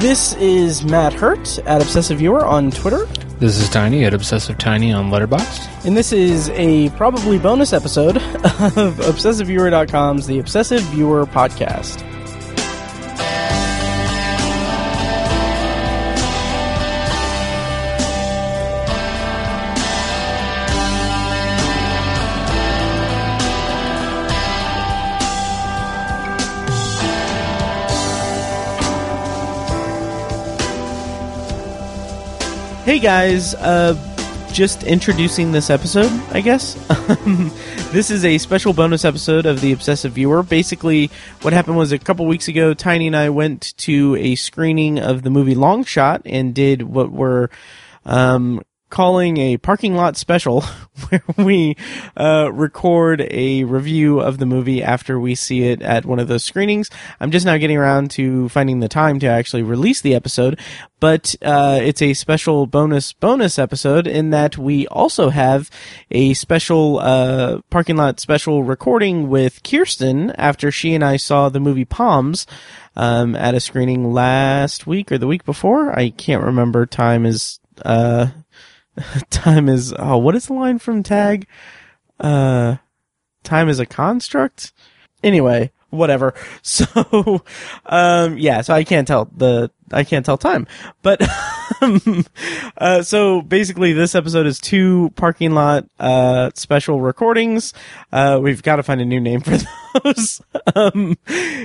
This is Matt Hurt at Obsessive Viewer on Twitter. This is Tiny at Obsessive Tiny on Letterboxd. And this is a probably bonus episode of ObsessiveViewer.com's The Obsessive Viewer Podcast. Hey guys, uh, just introducing this episode, I guess. this is a special bonus episode of The Obsessive Viewer. Basically, what happened was a couple weeks ago, Tiny and I went to a screening of the movie Long Shot and did what were um, calling a parking lot special where we uh, record a review of the movie after we see it at one of those screenings. I'm just now getting around to finding the time to actually release the episode, but uh, it's a special bonus bonus episode in that we also have a special uh, parking lot special recording with Kyrsten after she and I saw the movie Poms. Um, at a screening last week or the week before, I can't remember. Time is uh, time is oh what is the line from tag? Uh time is a construct? Anyway whatever. So um yeah so i can't tell the i can't tell time. But um, uh so basically this episode is two parking lot uh special recordings. Uh we've got to find a new name for those. Um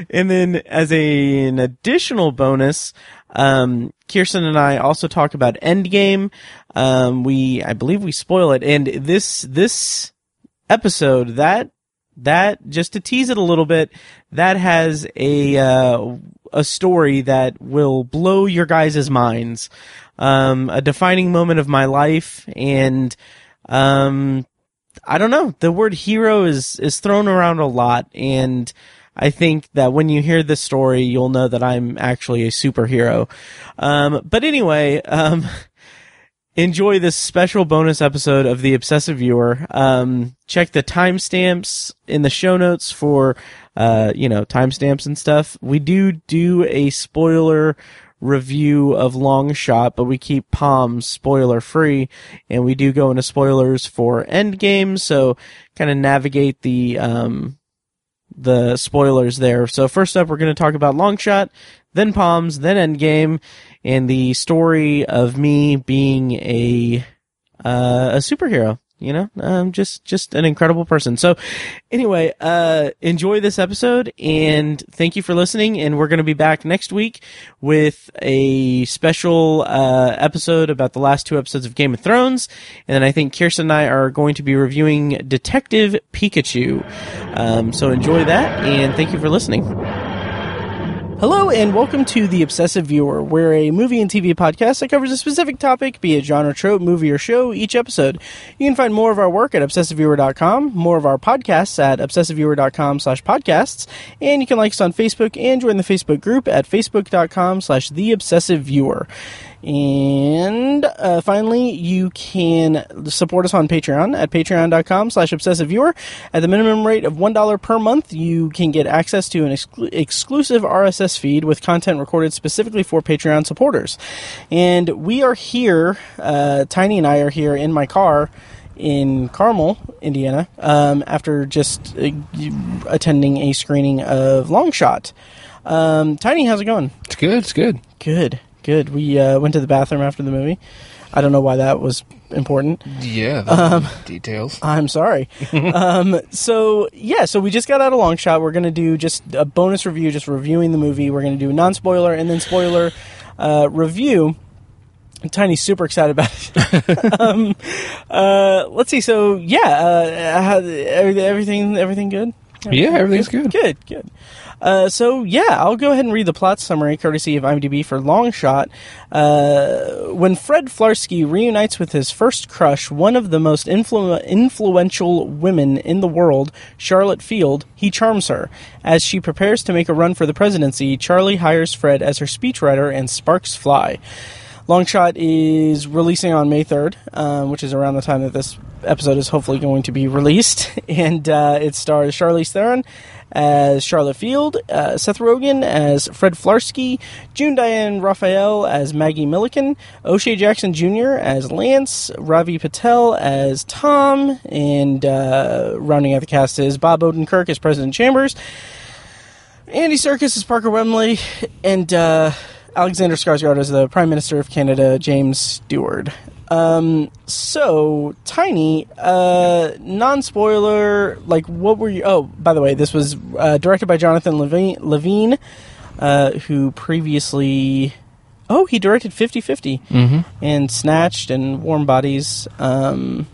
and then as a, an additional bonus um, Kyrsten and I also talk about Endgame. Um, we, I believe we spoil it. And this, this episode, that, that, just to tease it a little bit, that has a, uh, a story that will blow your guys' minds. Um, a defining moment of my life and, um, I don't know. The word hero is, is thrown around a lot and, I think that when you hear this story, you'll know that I'm actually a superhero. Um, but anyway, um, enjoy this special bonus episode of The Obsessive Viewer. Um, check the timestamps in the show notes for, uh, you know, timestamps and stuff. We do do a spoiler review of Long Shot, but we keep Poms spoiler free, and we do go into spoilers for Endgame, so kind of navigate the, um, the spoilers there. So first up, we're going to talk about Longshot, then Poms, then Endgame, and the story of me being a uh, a superhero. You know, um, just just an incredible person. So, anyway, uh, enjoy this episode and thank you for listening. And we're going to be back next week with a special uh, episode about the last two episodes of Game of Thrones. And then I think Kyrsten and I are going to be reviewing Detective Pikachu. Um, so enjoy that and thank you for listening. Hello and welcome to The Obsessive Viewer. We're a movie and TV podcast that covers a specific topic, be it genre, trope, movie, or show, each episode. You can find more of our work at obsessiveviewer.com, more of our podcasts at obsessiveviewer.com slash podcasts, and you can like us on Facebook and join the Facebook group at facebook.com slash The Obsessive Viewer. And uh, finally, you can support us on Patreon at patreon.com slash obsessive viewer. At the minimum rate of $1 per month, you can get access to an exclu- exclusive RSS feed with content recorded specifically for Patreon supporters. And we are here, uh, Tiny and I are here in my car in Carmel, Indiana, um, after just uh, attending a screening of Longshot. Um, Tiny, how's it going? It's good. It's good. Good. Good. We uh, went to the bathroom after the movie. I don't know why that was important. Yeah. Um, details. I'm sorry. um, so yeah, so we just got out a long shot. We're gonna do just a bonus review, just reviewing the movie. We're gonna do non spoiler and then spoiler uh, review. Tiny's super excited about it. um, uh, let's see. So yeah, uh, how, everything everything good. Yeah, everything's good. Good, good. Uh, so yeah, I'll go ahead and read the plot summary, courtesy of IMDb for Long Shot. Uh, when Fred Flarsky reunites with his first crush, one of the most influ- influential women in the world, Charlotte Field, he charms her. As she prepares to make a run for the presidency, Charlie hires Fred as her speechwriter, and sparks fly. Longshot is releasing on May 3rd, um, which is around the time that this episode is hopefully going to be released. And uh, it stars Charlize Theron as Charlotte Field, uh, Seth Rogen as Fred Flarsky, June Diane Raphael as Maggie Milliken, O'Shea Jackson Jr. as Lance, Ravi Patel as Tom, and uh, rounding out the cast is Bob Odenkirk as President Chambers, Andy Serkis as Parker Wembley, and uh, Alexander Skarsgård as the Prime Minister of Canada, James Stewart. Um, so Tiny, uh, non-spoiler, like what were you? Oh, by the way, this was uh, directed by Jonathan Levine, Levine uh, who previously, oh, he directed 50-50 Mm-hmm. and Snatched and Warm Bodies. Um,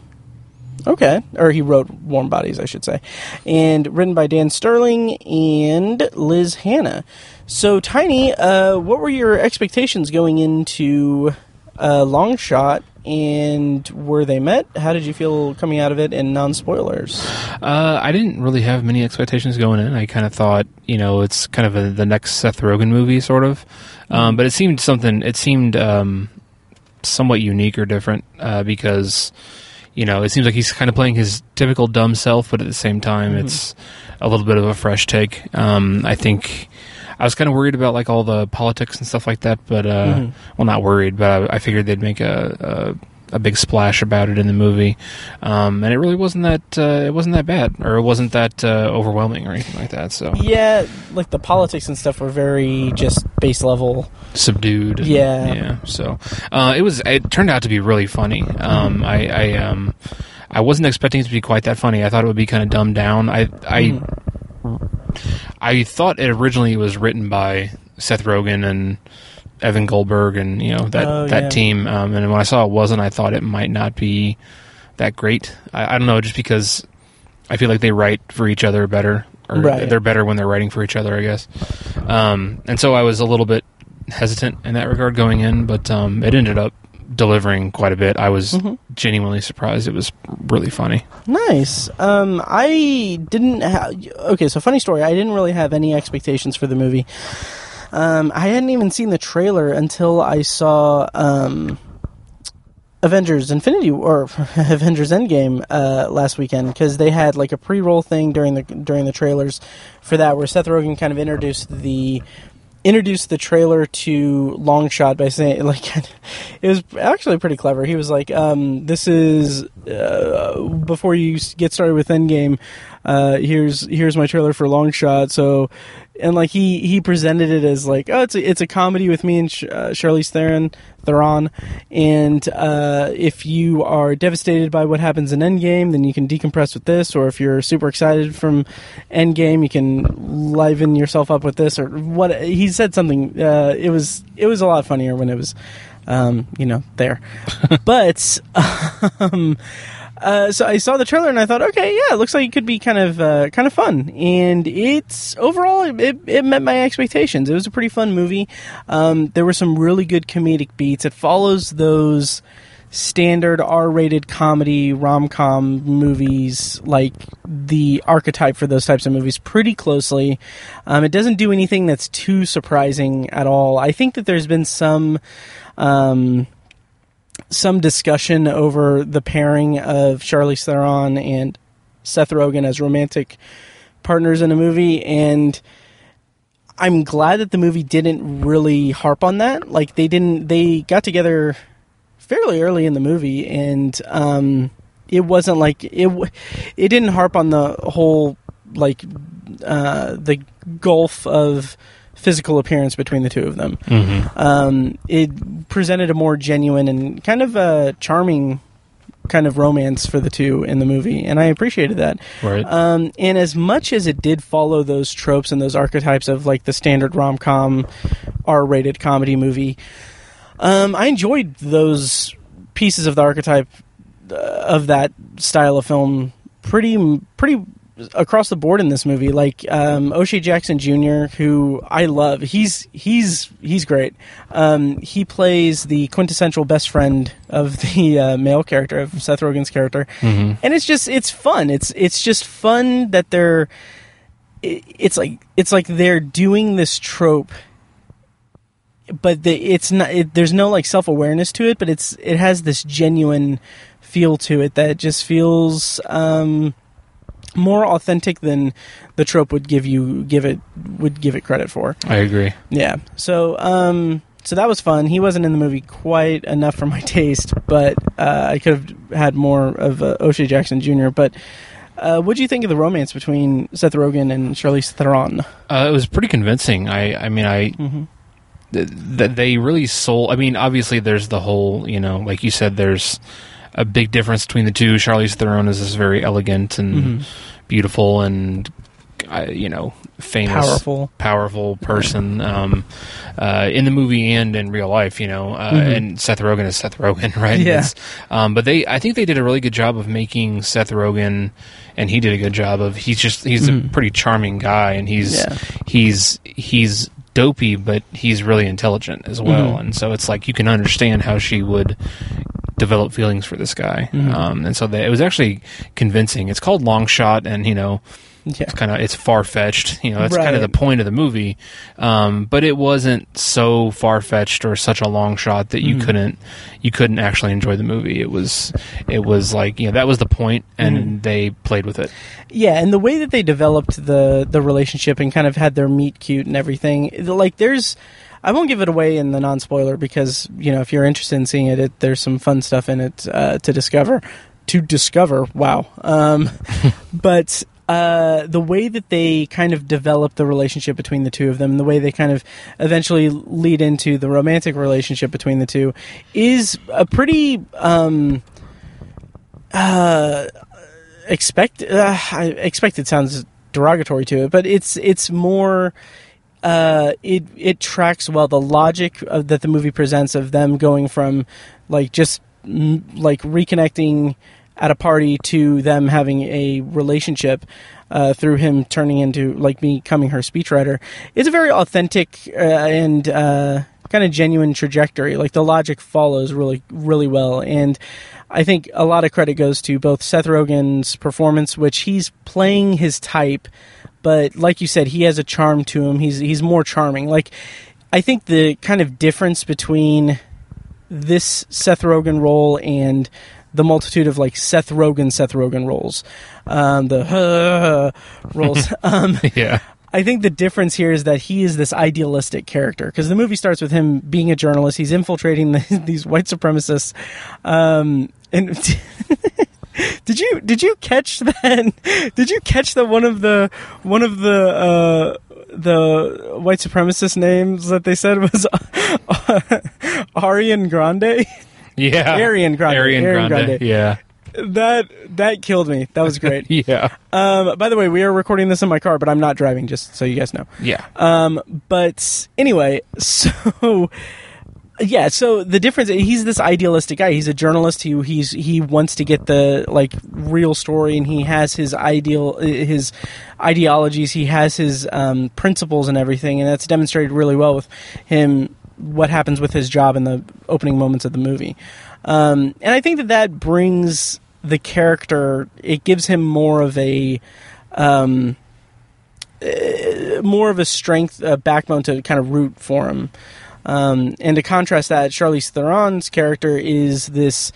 okay, or he wrote Warm Bodies, I should say, and written by Dan Sterling and Liz Hanna. So, Tiny, uh, what were your expectations going into uh, Long Shot, and were they met? How did you feel coming out of it? And non spoilers. Uh, I didn't really have many expectations going in. I kind of thought, you know, it's kind of a, the next Seth Rogen movie, sort of. Um, but it seemed something. It seemed um, somewhat unique or different uh, because, you know, it seems like he's kind of playing his typical dumb self, but at the same time, it's a little bit of a fresh take. Um, I think. I was kind of worried about like all the politics and stuff like that, but uh, well, not worried, but I, I figured they'd make a, a a big splash about it in the movie, um, and it really wasn't that uh, it wasn't that bad, or it wasn't that uh, overwhelming or anything like that. So Yeah, like the politics and stuff were very just base level. subdued. and- Yeah. yeah. So uh, it was. It turned out to be really funny. Um, I, I um, I wasn't expecting it to be quite that funny. I thought it would be kind of dumbed down. I I I thought it originally was written by Seth Rogen and Evan Goldberg and you know that Oh, that yeah. team. Um, and when I saw it wasn't, I thought it might not be that great. I, I don't know, just because I feel like they write for each other better, or Right. they're better when they're writing for each other, I guess. Um, and so I was a little bit hesitant in that regard going in, but um, it ended up delivering quite a bit. I was Mm-hmm. genuinely surprised. It was really funny. Nice. Um, I didn't. Okay, so funny story. I didn't really have any expectations for the movie. Um, I hadn't even seen the trailer until I saw um, Avengers Infinity or Avengers Endgame uh, last weekend because they had like a pre-roll thing during the during the trailers for that where Seth Rogen kind of introduced the introduced the trailer to Long Shot by saying like it was actually pretty clever. He was like, um, "This is uh, before you get started with Endgame. Uh, here's here's my trailer for Long Shot." So, and like he he presented it as like, "Oh, it's a it's a comedy with me and Sh- uh, Charlize Theron." Theron, and uh, if you are devastated by what happens in Endgame, then you can decompress with this. Or if you're super excited from Endgame, you can liven yourself up with this. Or what he said something. Uh, it was it was a lot funnier when it was, um, you know, there. but um, uh, so I saw the trailer and I thought, okay, yeah, it looks like it could be kind of uh, kind of fun. And it's overall it, it, met my expectations. It was a pretty fun movie. Um, there were some really good comedic beats. It follows those standard R-rated comedy rom-com movies, like the archetype for those types of movies, pretty closely. Um, it doesn't do anything that's too surprising at all. I think that there's been some. Um, some discussion over the pairing of Charlize Theron and Seth Rogen as romantic partners in a movie, and I'm glad that the movie didn't really harp on that. Like they didn't, they got together fairly early in the movie, and um, it wasn't like it. It didn't harp on the whole like uh, the gulf of physical appearance between the two of them Mm-hmm. um, it presented a more genuine and kind of a charming kind of romance for the two in the movie, and I appreciated that. Right. Um, and as much as it did follow those tropes and those archetypes of like the standard rom com, R rated comedy movie, um, I enjoyed those pieces of the archetype uh, of that style of film pretty pretty across the board in this movie. Like um, O'Shea Jackson Jr., who I love. He's he's he's great. Um, he plays the quintessential best friend of the uh, male character of Seth Rogen's character, Mm-hmm. and it's just it's fun. It's it's just fun that they're. it- It's like it's like they're doing this trope but the, it's not it, there's no like self-awareness to it but it's it has this genuine feel to it that just feels um more authentic than the trope would give you give it would give it credit for. I agree. Yeah. So um so that was fun. He wasn't in the movie quite enough for my taste, but uh, I could have had more of uh, O'Shea Jackson Jr. But uh, what do you think of the romance between Seth Rogen and Charlize Theron? Uh, it was pretty convincing. I, I mean, I Mhm. th- th- they really sold. I mean, obviously, there's the whole, you know, like you said, there's a big difference between the two. Charlize Theron is this very elegant and Mhm. beautiful and, uh, you know, famous, Powerful. powerful person um, uh, in the movie and in real life. You know, uh, Mhm. and Seth Rogen is Seth Rogen, right? Yeah. Um, but they, I think they did a really good job of making Seth Rogen, and he did a good job of. He's just he's a Mhm. pretty charming guy, and he's Yeah. he's he's dopey, but he's really intelligent as well. Mhm. And so it's like you can understand how she would develop feelings for this guy. Mhm. Um, and so they, it was actually convincing. It's called Long Shot, and you know Yeah. it's kind of it's far fetched. You know, that's kind of the point of the movie. Um, but it wasn't so far fetched or such a long shot that you Mhm. couldn't you couldn't actually enjoy the movie. It was it was like you know that was the point, and Mhm. they played with it. Yeah, and the way that they developed the the relationship and kind of had their meet cute and everything, like there's I won't give it away in the non spoiler because you know if you're interested in seeing it, it there's some fun stuff in it uh, to discover. To discover, wow. Um, but uh, the way that they kind of develop the relationship between the two of them, the way they kind of eventually lead into the romantic relationship between the two, is a pretty um, uh, expect. Uh, expected sounds derogatory to it, but it's it's more. Uh, it it tracks well the logic of, that the movie presents of them going from like just mm, like reconnecting at a party to them having a relationship uh, through him turning into like becoming her speechwriter. It's a very authentic uh, and uh, kind of genuine trajectory. Like the logic follows really really well, and I think a lot of credit goes to both Seth Rogen's performance, which he's playing his type, but like you said, he has a charm to him. He's he's more charming. Like I think the kind of difference between this Seth Rogen role and the multitude of like Seth Rogen Seth Rogen roles, um, the roles. um, yeah, I think the difference here is that he is this idealistic character because the movie starts with him being a journalist. He's infiltrating the, these white supremacists, um, and did you did you catch that? Did you catch that one of the one of the uh, the white supremacist names that they said was Arian Grande? yeah. Arian Grande. Arian Grande. Grande. Yeah, That that killed me. That was great. yeah, um, by the way, we are recording this in my car, but I'm not driving. Just so you guys know. yeah. Um, but anyway, so yeah, so the difference he's this idealistic guy. He's a journalist who he's he wants to get the like real story and he has his ideal his ideologies, he has his um, principles and everything and that's demonstrated really well with him what happens with his job in the opening moments of the movie. Um, and I think that that brings the character it gives him more of a um, more of a strength, a backbone to kind of root for him. Um, and to contrast that, Charlize Theron's character is this,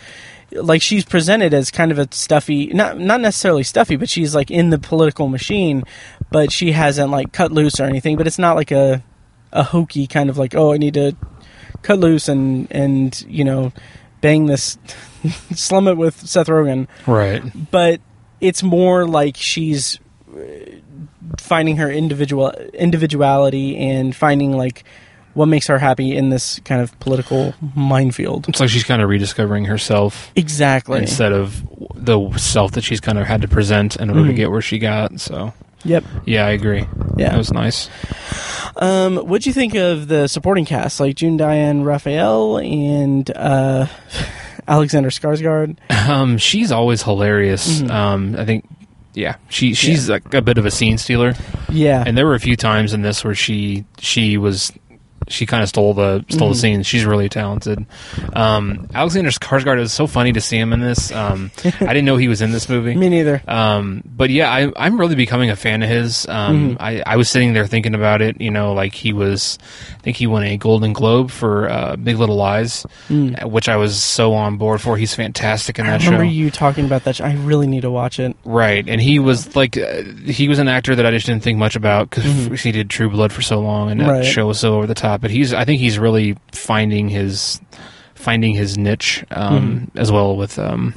like she's presented as kind of a stuffy, not not necessarily stuffy, but she's like in the political machine, but she hasn't like cut loose or anything. But it's not like a a hokey kind of like, oh, I need to cut loose and and you know bang this, slum it with Seth Rogen Right. but it's more like she's uh, finding her individual individuality and finding like what makes her happy in this kind of political minefield. It's like she's kind of rediscovering herself Exactly. instead of the self that she's kind of had to present in order to Mhm. get where she got. So, Yep. yeah, I agree. Yeah. That was nice. Um, what'd you think of the supporting cast, like June Diane Raphael and uh, Alexander Skarsgård? Um, she's always hilarious. Mhm. Um, I think, yeah, she she's like a bit of a scene stealer, Yeah. and there were a few times in this where she she was she kind of stole the stole the scene. She's really talented. Um, Alexander Skarsgård it was so funny to see him in this. Um, I didn't know he was in this movie. Me neither. Um, but yeah, I, I'm really becoming a fan of his. Um, I, I was sitting there thinking about it. You know, like he was, I think he won a Golden Globe for uh, Big Little Lies, which I was so on board for. He's fantastic in that show. remember you talking about that. Show. I really need to watch it. Right, and he was like, uh, he was an actor that I just didn't think much about because he did True Blood for so long, and that Right. show was so over the top. But he's, I think he's really finding his, finding his niche um, as well with, um,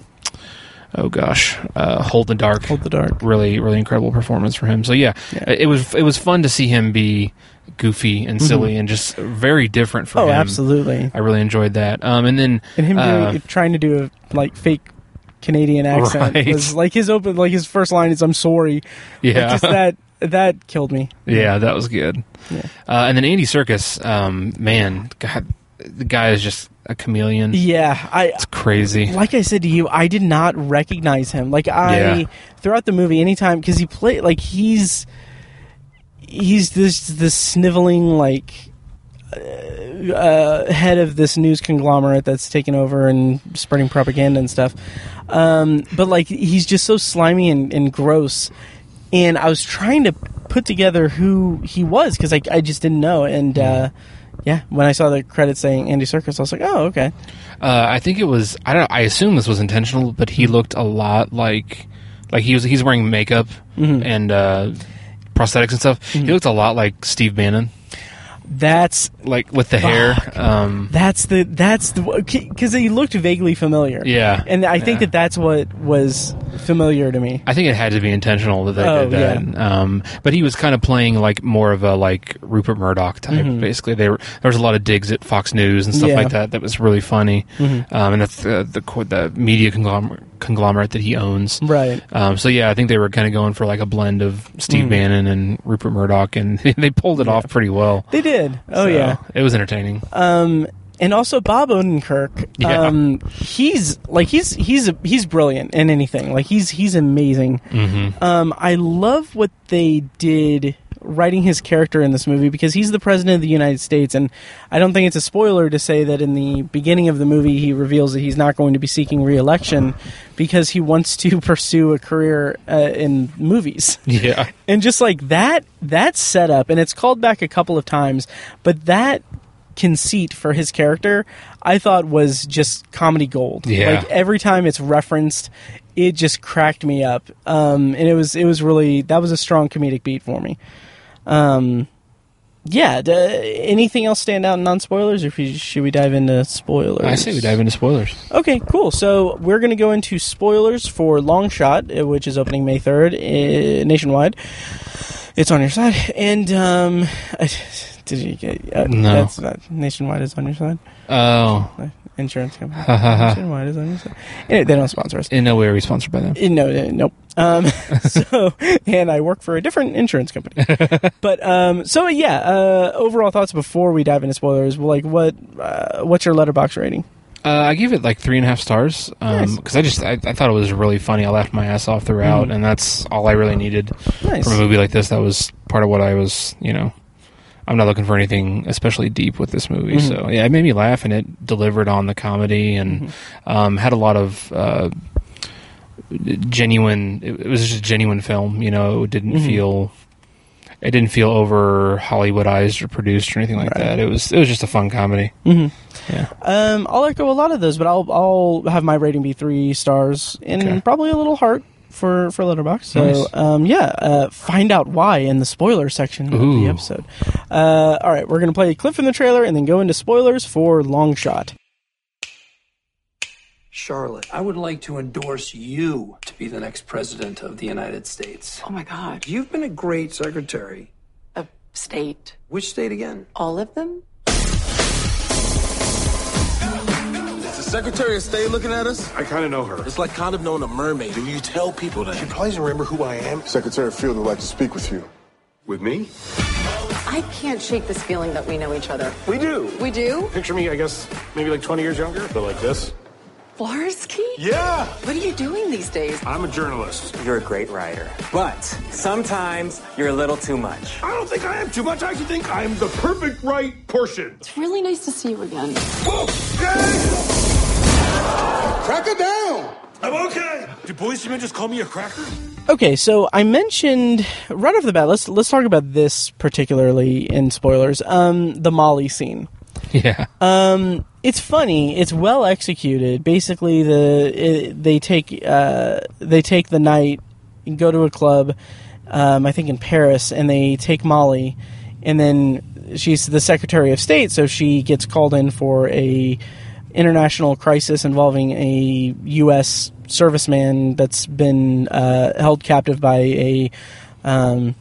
oh gosh, uh, Hold the Dark. Hold the dark. Really, really incredible performance for him. So yeah, Yeah. it was it was fun to see him be goofy and silly and just very different for Oh, him. absolutely. I really enjoyed that. Um, and then And him uh, doing, trying to do a like fake Canadian accent Right. was like his open like his first line is "I'm sorry." Like, yeah, just that that killed me. Yeah, that was good. Yeah. Uh, and then Andy Serkis, um, man, God, the guy is just a chameleon. Yeah, I It's crazy. like I said to you, I did not recognize him. Like I Yeah. throughout the movie, anytime because he played like he's he's this this sniveling like uh, uh, head of this news conglomerate that's taken over and spreading propaganda and stuff. Um, but like he's just so slimy and, and gross. And I was trying to put together who he was because I, I just didn't know. And uh, yeah, when I saw the credits saying Andy Serkis, I was like, oh okay. Uh, I think it was. I don't. I assume this was intentional, but he looked a lot like, like he was. He's wearing makeup Mm-hmm. and uh, prosthetics and stuff. He looked a lot like Steve Bannon, That's like with the hair. Um, That's the that's the because he looked vaguely familiar. yeah, and I think yeah. that that's what was familiar to me. I think it had to be intentional that they Oh, did that. Um, but he was kind of playing like more of a like Rupert Murdoch type. Basically, they were, there was a lot of digs at Fox News and stuff Mm-hmm. Yeah. Mm-hmm. like that. That was really funny. Um, and that's the the, the media conglomerate, conglomerate that he owns. Right. Um, so yeah, I think they were kind of going for like a blend of Steve Mm. Bannon and Rupert Murdoch, and they pulled it off pretty well. They did. Oh So, yeah. it was entertaining. Um, and also Bob Odenkirk. Yeah. Um, he's like he's he's a, he's brilliant in anything. Like he's he's amazing. Mm-hmm. Um, I love what they did writing his character in this movie because he's the president of the United States, and I don't think it's a spoiler to say that in the beginning of the movie he reveals that he's not going to be seeking re-election because he wants to pursue a career uh, in movies. Yeah, and just like that that setup and it's called back a couple of times but that conceit for his character i thought was just comedy gold Yeah. like every time it's referenced it just cracked me up um, and it was it was really that was a strong comedic beat for me um, yeah d- anything else stand out in non-spoilers or we- should we dive into spoilers I say we dive into spoilers. Okay, cool. So we're going to go into spoilers for Long Shot, uh, which is opening May 3rd uh, nationwide. It's on your side. And, um, did you get, uh, No. that's not, nationwide is on your side. Oh, Insurance company. is on your. Anyway, they don't sponsor us. in no way are we sponsored by them. Uh, No, uh, nope. Um, so, and I work for a different insurance company. but um, so yeah. Uh, overall thoughts before we dive into spoilers. Like, what? Uh, what's your Letterboxd rating? Uh, I gave it like three and a half stars Nice. because I just I, I thought it was really funny. I laughed my ass off throughout, Mhm. and that's all I really needed Nice. from a movie like this. That was part of what I was, you know. I'm not looking for anything especially deep with this movie, Mhm. so yeah, it made me laugh, and it delivered on the comedy, and Mm-hmm. um, had a lot of uh, genuine. It, was just a genuine film, you know. It didn't Mhm. feel. It didn't feel over Hollywoodized or produced or anything like Right. that. It was it was just a fun comedy. hmm Yeah. Um, I'll echo a lot of those, but I'll I'll have my rating be three stars and Okay. probably a little heart for for Letterboxd. So Nice. um, yeah, uh, find out why in the spoiler section of the episode. Uh, all right, we're gonna play a clip from the trailer and then go into spoilers for Long Shot. Charlotte, I would like to endorse you to be the next president of the United States. Oh my God. You've been a great secretary. Of state. Which state again? All of them? Secretary of State looking at us? I kind of know her. It's like kind of knowing a mermaid. When you tell people that. She probably doesn't remember who I am. Secretary Field would like to speak with you. With me? I can't shake this feeling that we know each other. We do. We do? Picture me, I guess, maybe like 20 years younger, but like this. Flarsky? Yeah. What are you doing these days? I'm a journalist. You're a great writer, but sometimes you're a little too much. I don't think I am too much. I actually think I'm the perfect right portion. It's really nice to see you again. Whoa, gang! Crack her down! I'm okay. Did Boyz II Men just call me a cracker? Okay, so I mentioned right off the bat. Let's let's talk about this particularly in spoilers. Um, the Molly scene. Yeah. Um, It's funny. It's well executed. Basically, the it, they take uh, they take the night, and go to a club, um, I think in Paris, and they take Molly, and then she's the Secretary of State, so she gets called in for a international crisis involving a U.S. serviceman that's been uh, held captive by a um,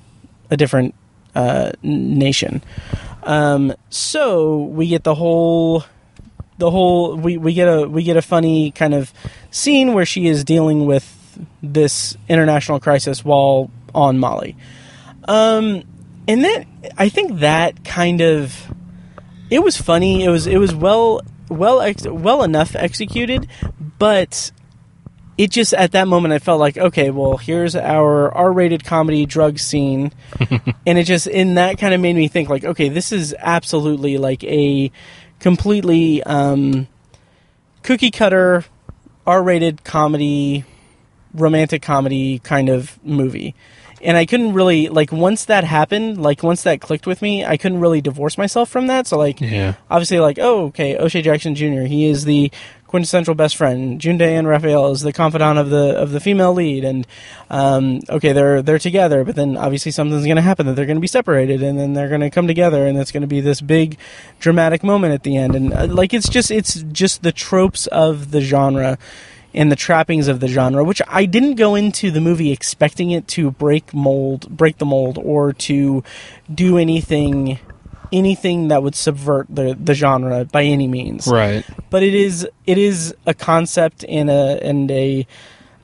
a different uh, nation. Um, so we get the whole the whole we, we get a we get a funny kind of scene where she is dealing with this international crisis while on Molly. Um, and then I think that kind of it was funny. It was it was well well ex- well enough executed, but it just at that moment I felt like okay, well here's our R-rated comedy drug scene, and it just in that kind of made me think like okay, this is absolutely like a completely um, cookie cutter R-rated comedy, romantic comedy kind of movie. And I couldn't really like once that happened, like once that clicked with me, I couldn't really divorce myself from that. So like Yeah. obviously like oh okay O'Shea Jackson Jr. he is the quintessential best friend June Diane Raphael is the confidant of the of the female lead and um, okay they're they're together but then obviously something's going to happen that they're going to be separated and then they're going to come together and it's going to be this big dramatic moment at the end and uh, like it's just it's just the tropes of the genre and the trappings of the genre, which I didn't go into the movie expecting it to break mold, break the mold, or to do anything, anything that would subvert the the genre by any means. Right. But it is it is a concept and a and a,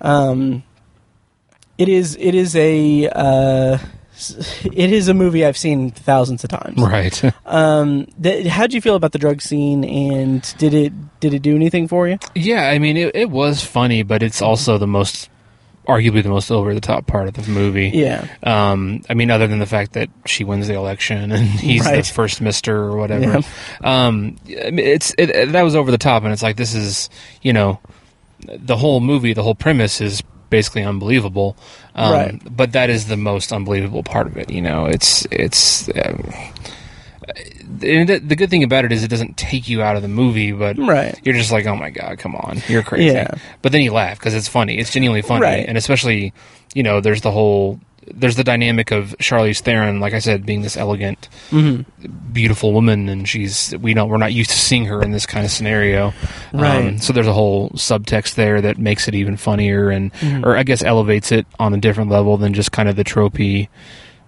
um, it is it is a uh, it is a movie I've seen thousands of times. Right. Um, th- how'd you feel about the drug scene, and did it did it do anything for you? yeah, I mean, it, it was funny, but it's also the most, arguably the most over the top part of the movie. Yeah. Um, I mean, other than the fact that she wins the election and he's Right. the first Mister or whatever. Um, it's it, it- that was over the top, and it's like this is you know, the whole movie, the whole premise is basically unbelievable. Um, Right. But that is the most unbelievable part of it. You know, it's it's. Um, the, the good thing about it is it doesn't take you out of the movie, but Right. you're just like, oh my god, come on, you're crazy. Yeah. But then you laugh because it's funny. It's genuinely funny, Right. and especially, you know, there's the whole there's the dynamic of Charlize Theron, like I said, being this elegant, Mm-hmm. beautiful woman, and she's we don't we're not used to seeing her in this kind of scenario, Um, Right. so there's a whole subtext there that makes it even funnier, and Mm-hmm. or I guess elevates it on a different level than just kind of the tropey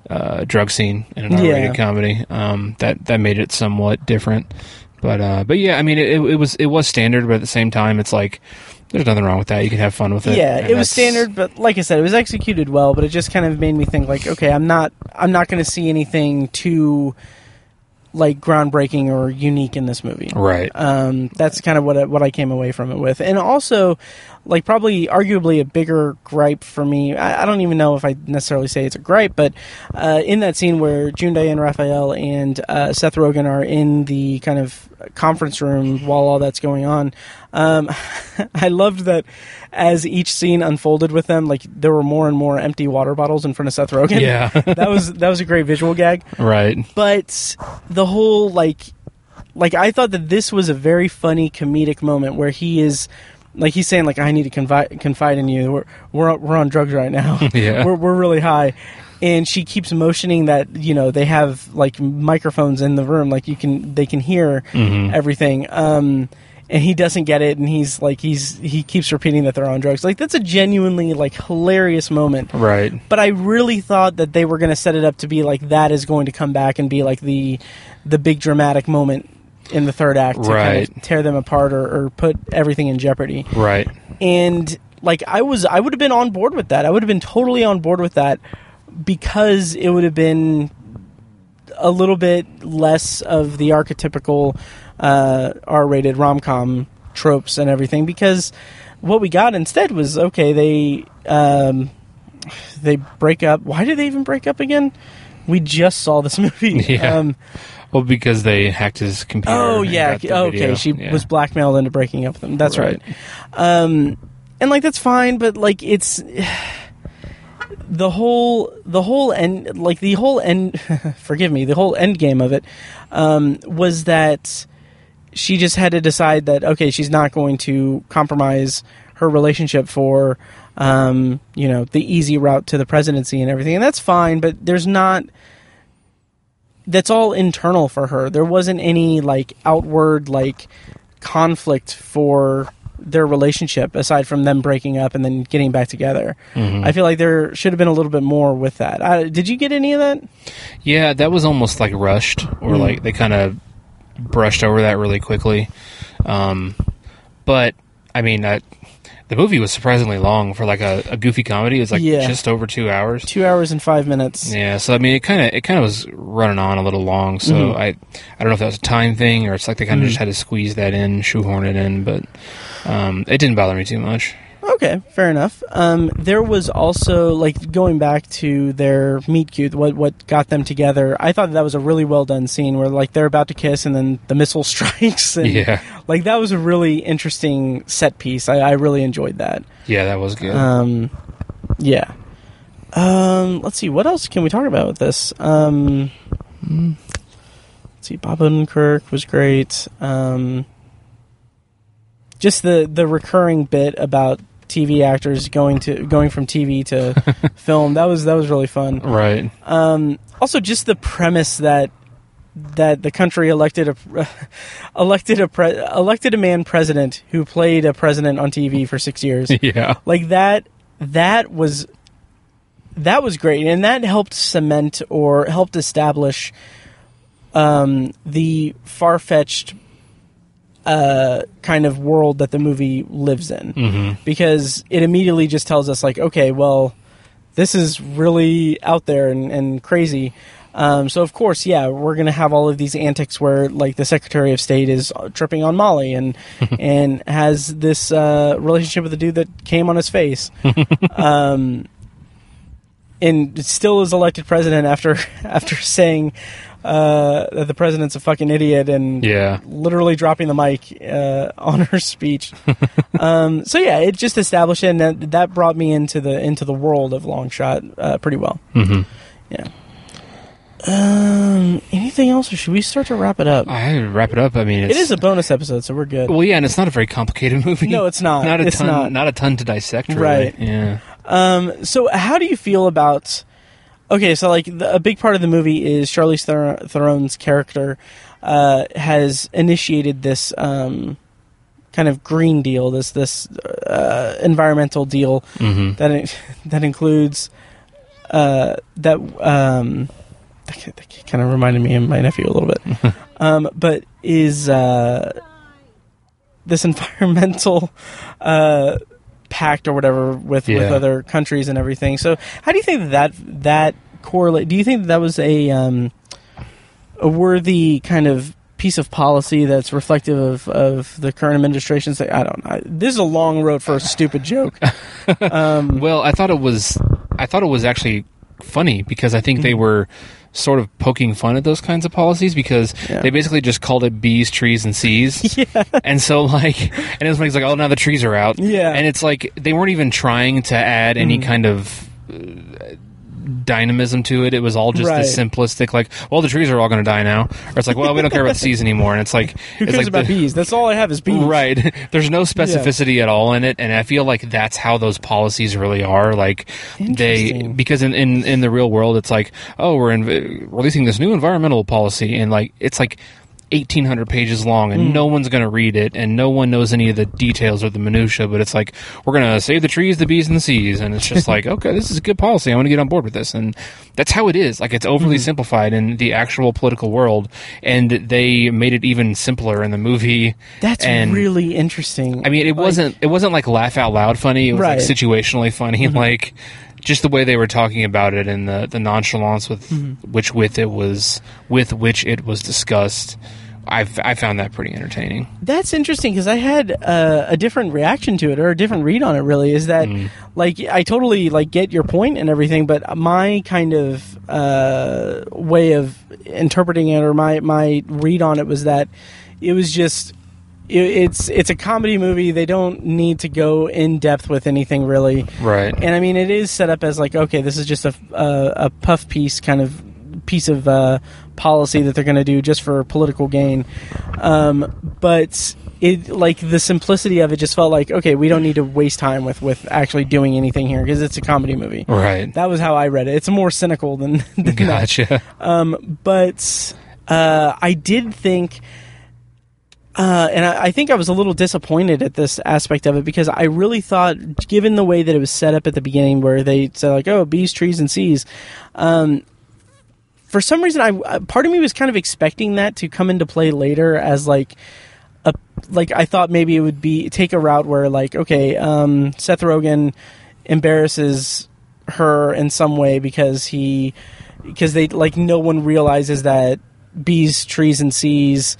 uh, drug scene in an Yeah. R-rated comedy. Um, that that made it somewhat different, but uh, but yeah, I mean, it, it was it was standard, but at the same time, it's like there's nothing wrong with that. You can have fun with it. yeah, it was standard, but like I said, it was executed well. But it just kind of made me think, like, okay, I'm not, I'm not going to see anything too, like, groundbreaking or unique in this movie. right? Um, that's kind of what I, what I came away from it with, and also, like, probably arguably a bigger gripe for me. I, I don't even know if I necessarily say it's a gripe, but uh, in that scene where June Diane Raphael and uh, Seth Rogen are in the kind of conference room while all that's going on, um, I loved that as each scene unfolded with them, like there were more and more empty water bottles in front of Seth Rogen. Yeah. that was that was a great visual gag right. but the whole like like I thought that this was a very funny comedic moment where he is like he's saying like I need to confide confide in you. We're we're we're on drugs right now. Yeah. we're we're really high. And she keeps motioning that you know they have like microphones in the room, like you can they can hear everything. Um, and he doesn't get it, and he's like he's he keeps repeating that they're on drugs. Like that's a genuinely like hilarious moment Right. but I really thought that they were going to set it up to be like that is going to come back and be like the the big dramatic moment in the third act to kind Right. of tear them apart or, or put everything in jeopardy. Right. And like I was, I would have been on board with that. I would have been totally on board with that because it would have been a little bit less of the archetypical uh, R-rated rom-com tropes and everything because what we got instead was okay. They um, they break up. Why did they even break up again? We just saw this movie. Yeah. Um, Well, because they hacked his computer. oh yeah. Okay. video. She Yeah. was blackmailed into breaking up with them. That's right. Right. Um, and like that's fine, but like it's the whole the whole end like the whole end. forgive me. The whole end game of it um, was that she just had to decide that okay, she's not going to compromise her relationship for um, you know the easy route to the presidency and everything, and that's fine. But there's not. That's all internal for her. There wasn't any like outward like conflict for their relationship aside from them breaking up and then getting back together. I feel like there should have been a little bit more with that. Uh, did you get any of that? Yeah, that was almost like rushed, or Mm. like they kind of brushed over that really quickly. Um, but I mean, that the movie was surprisingly long for like a, a goofy comedy. It was like Yeah. just over two hours. Two hours and five minutes. Yeah, so I mean, it kind of it kind of was running on a little long. So Mm-hmm. I I don't know if that was a time thing or it's like they kind of just had to squeeze that in, shoehorn it in. But um, it didn't bother me too much. Okay, fair enough. Um, there was also like going back to their meet cute, what what got them together. I thought that was a really well done scene where like they're about to kiss and then the missile strikes. And, Yeah. like that was a really interesting set piece. I, I really enjoyed that. Yeah, that was good. Um, yeah. Um, let's see. What else can we talk about with this? Um, let's see. Bob Odenkirk was great. Um, just the the recurring bit about TV actors going to going from TV to film that was that was really fun. right. Um, also, just the premise that that the country elected a elected a pre, elected a man president who played a president on TV for six years yeah. like that that was that was great and that helped cement or helped establish um, the far-fetched uh, kind of world that the movie lives in. Mm-hmm. because it immediately just tells us like okay well this is really out there and, and crazy. Um, so of course yeah we're gonna have all of these antics where like the secretary of state is tripping on molly and and has this uh, relationship with the dude that came on his face. Um, and still is elected president after after saying uh, that the president's a fucking idiot and Yeah. literally dropping the mic uh, on her speech. um, so yeah, it just established it, and that, that brought me into the into the world of long shot uh, pretty well. Mm-hmm. Yeah. Um, anything else, or should we start to wrap it up? I wrap it up. I mean, It it's, a bonus episode, so we're good. well, yeah, and it's not a very complicated movie. No, it's not. Not a It's ton. not. Not. a ton to dissect. Really. Right. Yeah. Um, so how do you feel about? Okay, so like the, a big part of the movie is Charlize Ther- Theron's character uh, has initiated this um, kind of green deal, this this uh, environmental deal Mm-hmm. that in- that includes uh, that um, that, kind of reminded me of my nephew a little bit, um, but is uh, this environmental uh, pact or whatever with with other countries and everything. So, how do you think that that correlate? Do you think that was a um, a worthy kind of piece of policy that's reflective of, of the current administration's? I don't know. This is a long road for a stupid joke. Um, Well, I thought it was. I thought it was actually funny because I think Mm-hmm. they were sort of poking fun at those kinds of policies because Yeah. they basically just called it bees, trees, and seas. Yeah. And so like, and it was like, oh, now the trees are out. Yeah. And it's like they weren't even trying to add any Mhm. kind of. Dynamism to it it was all just Right. this simplistic like well the trees are all going to die now or it's like well we don't care about the seas anymore and it's like Who it's cares like about the- bees? That's all I have is bees. Right. There's no specificity at all in it, and I feel like that's how those policies really are. Like they, because in, in in the real world, it's like, oh, we're in, releasing this new environmental policy, and like it's like. 1800 pages long and Mm. no one's going to read it and no one knows any of the details or the minutia but it's like we're going to save the trees the bees and the seas and it's just like okay this is a good policy i want to get on board with this and that's how it is like it's overly Mm-hmm. simplified in the actual political world and they made it even simpler in the movie That's and really interesting. I mean, it Like- wasn't it wasn't like laugh out loud funny. It was Right. Mm-hmm. like situationally funny, like just the way they were talking about it and the the nonchalance with Mm-hmm. which with it was with which it was discussed I've I found that pretty entertaining. That's interesting because I had uh, a different reaction to it or a different read on it. Really, is that Mm. like I totally like get your point and everything, but my kind of uh, way of interpreting it or my my read on it was that it was just it, it's it's a comedy movie. They don't need to go in depth with anything really, Right. And I mean, it is set up as like okay, this is just a a, a puff piece kind of piece of uh, policy that they're going to do just for political gain. Um, but it like the simplicity of it just felt like okay, we don't need to waste time with with actually doing anything here because it's a comedy movie. Right. That was how I read it. It's more cynical than, than that. Gotcha. Um, but uh, I did think, uh, and I, I think I was a little disappointed at this aspect of it because I really thought, given the way that it was set up at the beginning, where they said like, "Oh, bees, trees, and seas," um, for some reason, I part of me was kind of expecting that to come into play later as like a like I thought maybe it would be take a route where like okay, um, Seth Rogen embarrasses her in some way because he because they like no one realizes that bees, trees, and seas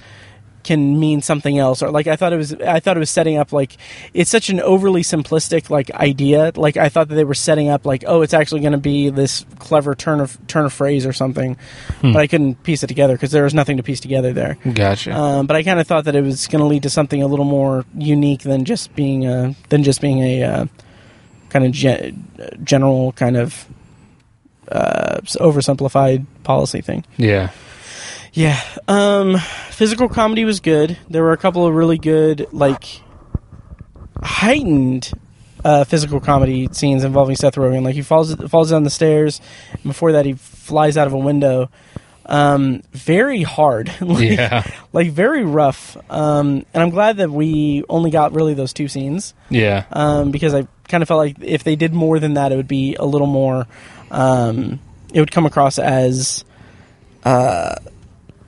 can mean something else or like I thought it was I thought it was setting up like it's such an overly simplistic like idea like I thought that they were setting up like oh it's actually going to be this clever turn of turn of phrase or something Hmm. but I couldn't piece it together because there was nothing to piece together there Gotcha. um, but I kind of thought that it was going to lead to something a little more unique than just being a than just being a uh, kind of ge- general kind of uh, oversimplified policy thing. yeah. Yeah. Um, physical comedy was good. There were a couple of really good, like, heightened uh, physical comedy scenes involving Seth Rogen. Like he falls falls down the stairs. And before that, he flies out of a window. Um, very hard. like, Yeah. Like very rough. Um, and I'm glad that we only got really those two scenes Yeah. um, because I kind of felt like if they did more than that, it would be a little more. Um, it would come across as uh,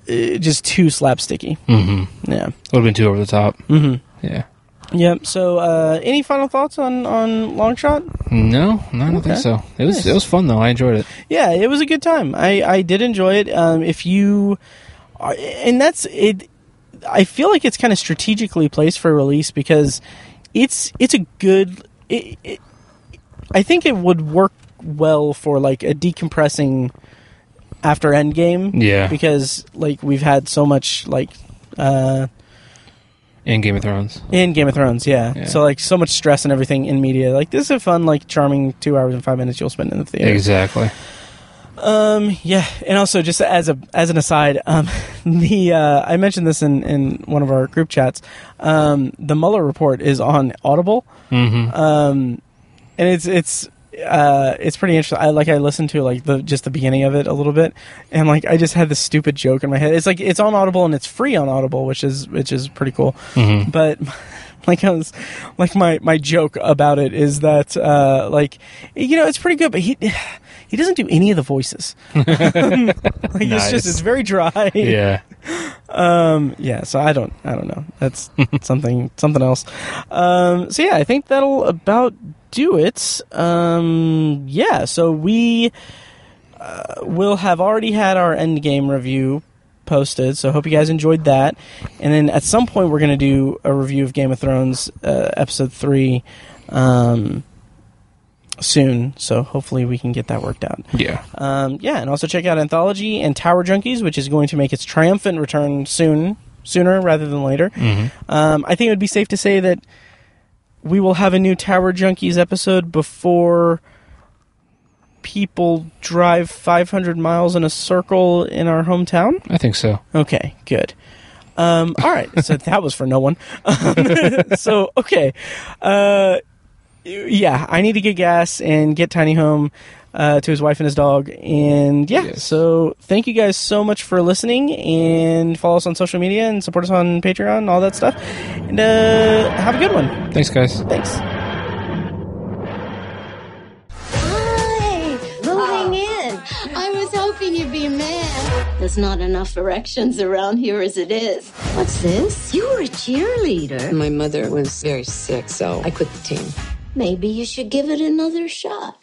eh, just too slapsticky. mm-hmm. Yeah. Would have been too over the top. Mm-hmm. Yeah. Yep. So, uh, any final thoughts on on Long Shot? No, no, I don't Okay. think so. It was Nice. it was fun though. I enjoyed it. Yeah, it was a good time. I I did enjoy it. Um, if you, are- and that's it. I feel like it's kind of strategically placed for release because it's it's a good. It, it, I think it would work well for like a decompressing after Endgame. Yeah. because like we've had so much like. Uh, In Game of Thrones. in Game of Thrones, yeah. Yeah. So like so much stress and everything in media. Like this is a fun, like charming two hours and five minutes you'll spend in the theater. Exactly. Um, yeah, and also just as a as an aside, um, the uh, I mentioned this in in one of our group chats. Um, the Mueller report is on Audible. Mm-hmm. Um, and it's it's uh it's pretty interesting. I like I listened to like the just the beginning of it a little bit, and like I just had this stupid joke in my head. It's like it's on Audible and it's free on Audible, which is which is pretty cool. Mhm. But like I was like my my joke about it is that uh like you know it's pretty good, but he. He doesn't do any of the voices. like it's just it's very dry. Yeah. Um, yeah, so I don't, I don't know. That's something, something else. Um, so yeah, I think that'll about do it. Um, yeah, so we uh, will have already had our Endgame review posted. So hope you guys enjoyed that. And then at some point we're gonna do a review of Game of Thrones uh, episode three. Um, soon so hopefully we can get that worked out Yeah. um, yeah, and also check out Anthology and Tower Junkies, which is going to make its triumphant return soon, sooner rather than later. Mhm. Um, I think it would be safe to say that we will have a new Tower Junkies episode before people drive 500 miles in a circle in our hometown. I think so. Okay, good. Um, all right, so that was for no one. Um, so okay, uh, yeah, I need to get gas and get Tiny home uh, to his wife and his dog, and yeah. Yes. So thank you guys so much for listening, and follow us on social media and support us on Patreon, and all that stuff, and uh, have a good one. Thanks, guys. Thanks. Hi, moving in. I was hoping you'd be a man. There's not enough erections around here as it is. What's this? You were a cheerleader. My mother was very sick, so I quit the team. Maybe you should give it another shot.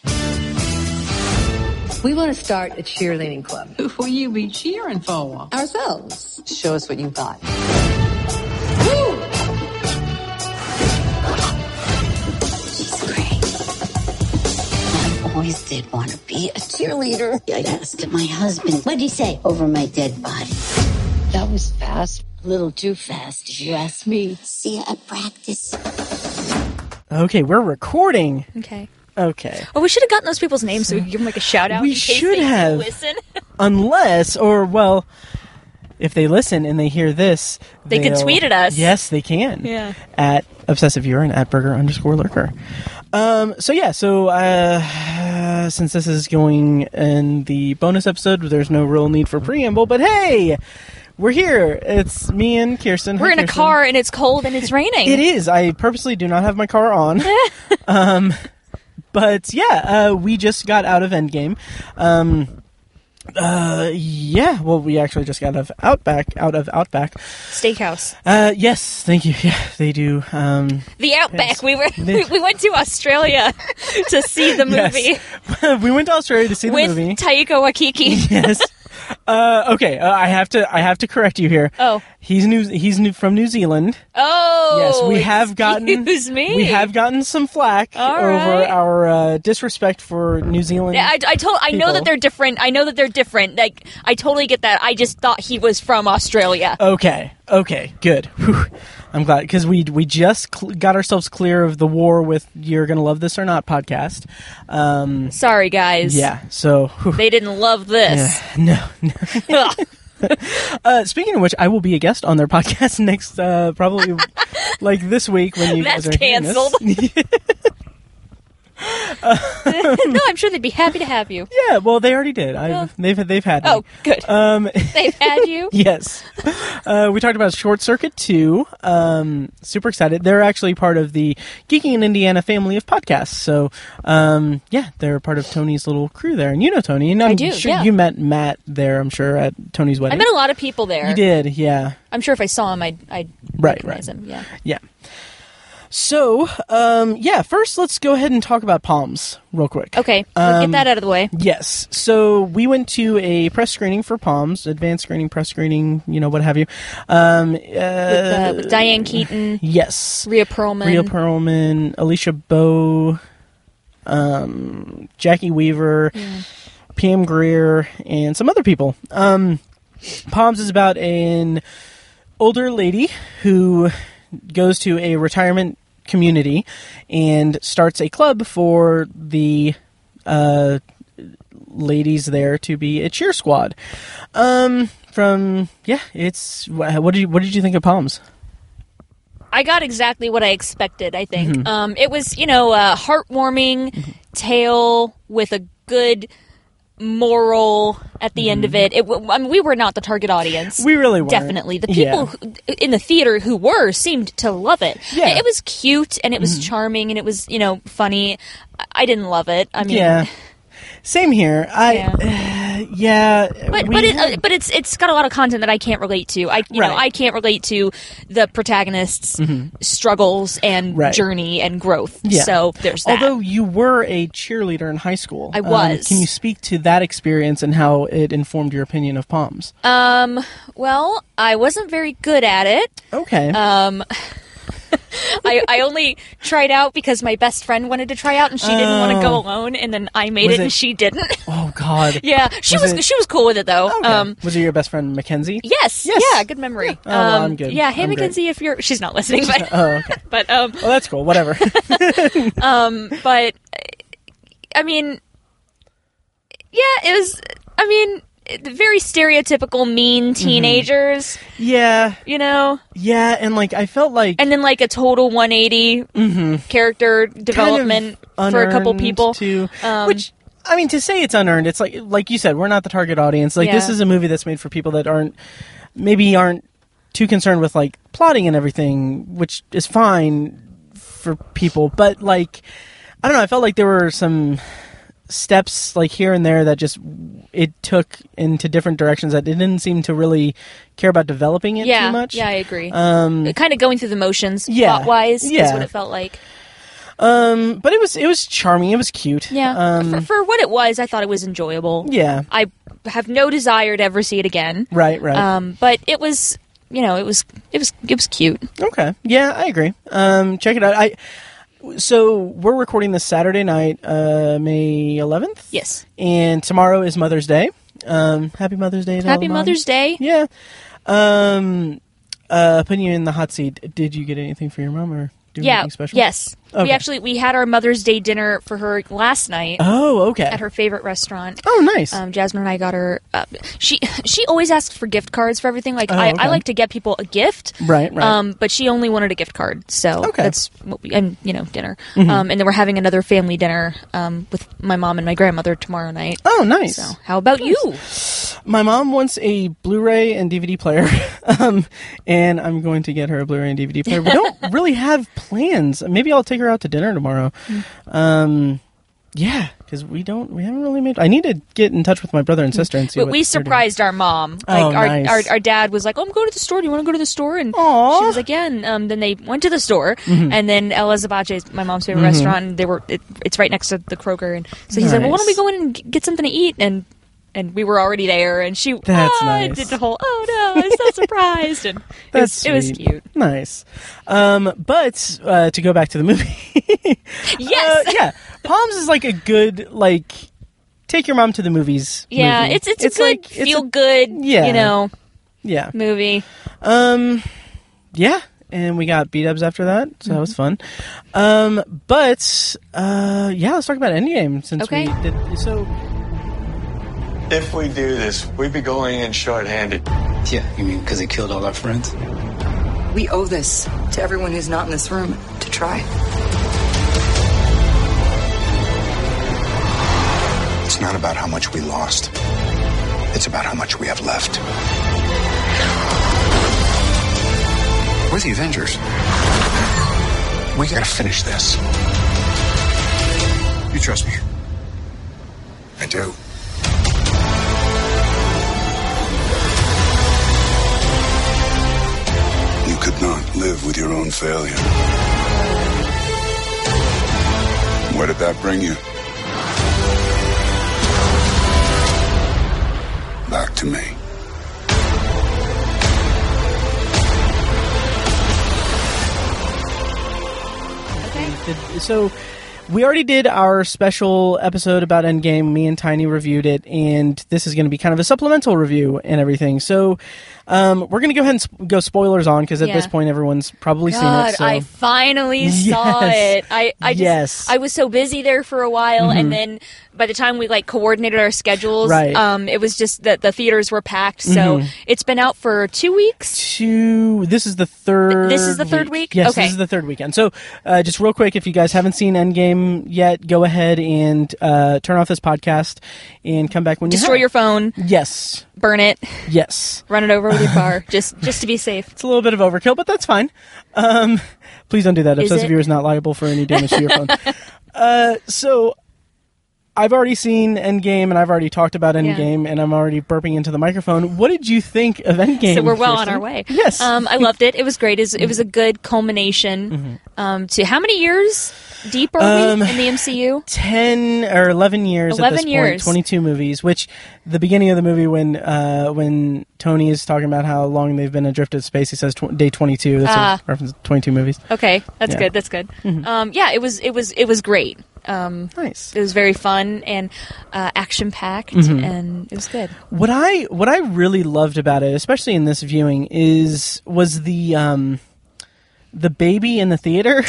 We want to start a cheerleading club. Who will you be cheering for? Ourselves. Show us what you've got. She's great. I always did want to be a cheerleader. I asked my husband, what'd he say? Over my dead body. That was fast. A little too fast, if you ask me. See you at practice. Okay, we're recording. Okay. Okay. Oh, we should have gotten those people's names so we could give them like a shout out. We should they have. Listen. Unless, or well, if they listen and they hear this, They can they'll- tweet at us. Yes, they can. Yeah. At obsessive and at burger underscore lurker. Um. So yeah. So uh, since this is going in the bonus episode, there's no real need for preamble. But hey, we're here. It's me and Kyrsten. We're Hi, in a car and it's cold and it's raining. It is. I purposely do not have my car on. um, but yeah, uh, we just got out of Endgame. Um, uh, yeah. Well, we actually just got out of Outback. Out of Outback. Steakhouse. Uh, yes. Thank you. Yeah, they do. Um, The Outback. Yes. We were we, we went to Australia to see the movie yes. we went to Australia to see the with movie. Taika Waititi. yes. Uh, okay. Uh, I have to. I have to correct you here. Oh. He's new. He's new from New Zealand. Oh, Yes, we have gotten me. we have gotten some flack All over right. our uh, disrespect for New Zealand. Yeah, I, I told. I know that they're different. I know that they're different. Like I totally get that. I just thought he was from Australia. Okay, okay, good. Whew. I'm glad because we we just cl- got ourselves clear of the war with "You're Gonna Love This or Not" podcast. Um, Sorry, guys. yeah, so whew. They didn't love this. no, no. Uh, speaking of which, I will be a guest on their podcast next, uh, probably like this week when you That's guys are canceled. no, I'm sure they'd be happy to have you. yeah, well, they already did. I've, they've they've had me. Oh, good. Um, They've had you. yes. Uh, we talked about Short Circuit 2. Um, super excited. They're actually part of the Geeking in Indiana family of podcasts. So, um, yeah, they're part of Tony's little crew there. And you know Tony. And I'm I do, sure yeah. you met Matt there, I'm sure, at Tony's wedding. I met a lot of people there. You did, yeah. I'm sure if I saw him, I'd, I'd Right, recognize right. him. Yeah. Yeah. So, um, yeah, first let's go ahead and talk about Poms real quick. Okay. Um, get that out of the way. Yes. So we went to a press screening for Poms, advanced screening, press screening, you know, what have you. Um, uh, With, uh, with Diane Keaton, yes. Rhea Perlman. Rhea Perlman, Alisha Boe, um, Jacki Weaver, Pam Grier, and some other people. Um, Poms is about an older lady who goes to a retirement community and starts a club for the uh, ladies there to be a cheer squad. Um, from yeah, it's what did you, what did you think of Poms? I got exactly what I expected. I think Mhm. um, it was, you know, a heartwarming Mm-hmm. tale with a good moral at the end of it. it w- I mean, we were not the target audience. Mm-hmm. We really weren't. definitely the Yeah. people who, in the theater who were seemed to love it. Yeah. it, it was cute and it was Mhm. charming and it was, you know, funny. I, I didn't love it. I mean, yeah, same here. I yeah, but we but it, uh, but it's it's got a lot of content that I can't relate to. I you know I can't relate to the protagonist's Mhm. struggles and Right. journey and growth. Yeah. So there's that. Although you were a cheerleader in high school, I um, was. can you speak to that experience and how it informed your opinion of Poms? um, well, I wasn't very good at it. Okay. Um. I, I only tried out because my best friend wanted to try out and she didn't want to go Oh. alone and then I made Was it, and she didn't. oh God. yeah, she was, it- she was cool with it though. Okay. Um was it your best friend Mackenzie? yes, Yes. yeah, good memory. Oh, well, um I'm good. Yeah, hey I'm great. If you're she's not listening but oh, okay. but um Well, that's cool. Whatever. um, but I mean, yeah, it was. I mean, it- very stereotypical mean teenagers. yeah. You know, Yeah, and like I felt like and then like a total 180 Mhm. character development kind of for a couple people. too. Um, which I mean, to say it's unearned, it's like like you said, we're not the target audience. Like this is a movie that's made for people that aren't maybe aren't too concerned with like plotting and everything, which is fine for people. But like, I don't know. I felt like there were some steps like here and there that just it took into different directions that it didn't seem to really care about developing it yeah, too much. yeah, I agree. Um, kind of going through the motions, Yeah, plot wise, yeah. is what it felt like. Um, but it was it was charming. It was cute. Yeah, Um, for, for what it was, I thought it was enjoyable. Yeah. I have no desire to ever see it again. Right, right. Um, but it was, you know, it was, it was, it was cute. Okay. Yeah, I agree. Um, check it out. I so we're recording this Saturday night, uh, May 11th. Yes. And tomorrow is Mother's Day. Um, happy Mother's Day. To all Happy. Mother's Day. Yeah. Um, uh, putting you in the hot seat. Did you get anything for your mom or do yeah. anything special? Yes. We actually we had our Mother's Day dinner for her last night. Oh, okay. At her favorite restaurant. Oh, nice. Um, Jasmine and I got her. Uh, she she always asks for gift cards for everything. Like Oh, I, okay. I like to get people a gift. Right, right. Um, but she only wanted a gift card, so Okay. that's what we, and you know dinner. Mhm. Um, and then we're having another family dinner um, with my mom and my grandmother tomorrow night. Oh, nice. So how about you? My mom wants a Blu-ray and DVD player, um, and I'm going to get her a Blu-ray and DVD player. We don't really have plans. Maybe I'll take her out to dinner tomorrow. Um, yeah, because we don't. We haven't really made. I need to get in touch with my brother and sister and see. But what we they're doing. surprised our mom. Like Oh, our, nice. our our dad was like, "Oh, I'm going to the store. Do you want to go to the store?" And Aw. she was like, "Yeah." And um, then they went to the store, Mhm. and then El Azabache, my mom's favorite Mhm. restaurant, and they were it, it's right next to the Kroger, and so he's like, "Well, why don't we Nice. go in and g- get something to eat?" And and we were already there, and she That's ah, nice. did the whole "Oh no, I'm so surprised," and it was, it was cute. Nice. Um, but uh, to go back to the movie, Yes, uh, yeah, Poms is like a good like take your mom to the movies. yeah, movie. it's it's, a good like it's a- feel good, Yeah. you know, yeah. movie. Um, yeah, and we got beat ups after that, so that was fun. Um, but uh, yeah, let's talk about Endgame since Okay. we did so. If we do this, we'd be going in short-handed. Yeah, you mean because he killed all our friends? We owe this to everyone who's not in this room to try. It's not about how much we lost. It's about how much we have left. We're the Avengers. We gotta finish this. You trust me? I do. You could not live with your own failure. Where did that bring you? Back to me. So we already did our special episode about Endgame. Me and Tiny reviewed it, and this is going to be kind of a supplemental review and everything. So um, we're going to go ahead and sp- go spoilers on because at Yeah. this point everyone's probably God, seen it. So. I finally saw Yes. it. I, I just, Yes. I was so busy there for a while, and then by the time we like coordinated our schedules, Right. um, it was just that the theaters were packed. So Mhm. it's been out for two weeks. Two. This is the third. This is the third week? Yes, Okay. this is the third weekend. So, uh, just real quick, if you guys haven't seen Endgame yet, go ahead and uh, turn off this podcast and come back when you Destroy have. your phone, Yes. burn it, Yes. run it over just just to be safe. It's a little bit of overkill, but that's fine. Um, please don't do that. Is Obsessive it? viewer is not liable for any damage to your phone. Uh, so I've already seen Endgame and I've already talked about Yeah. Endgame and I'm already burping into the microphone. What did you think of Endgame? So we're well on our way. Yes. um, I loved it. It was great. It was, it was a good culmination Mm-hmm. um, to how many years deep are Um, we in the MCU? 10 or 11 years at 11 this years. point 22 movies which the beginning of the movie when uh when tony is talking about how long they've been adrift at space he says tw- day 22 that's Ah. a reference to 22 movies Okay, that's Yeah. good. That's good. Mhm. Um, yeah, it was. It was. It was great. Um, nice. It was very fun and uh, action packed, Mhm. and it was good. what i what i really loved about it especially in this viewing is was the um the baby in the theater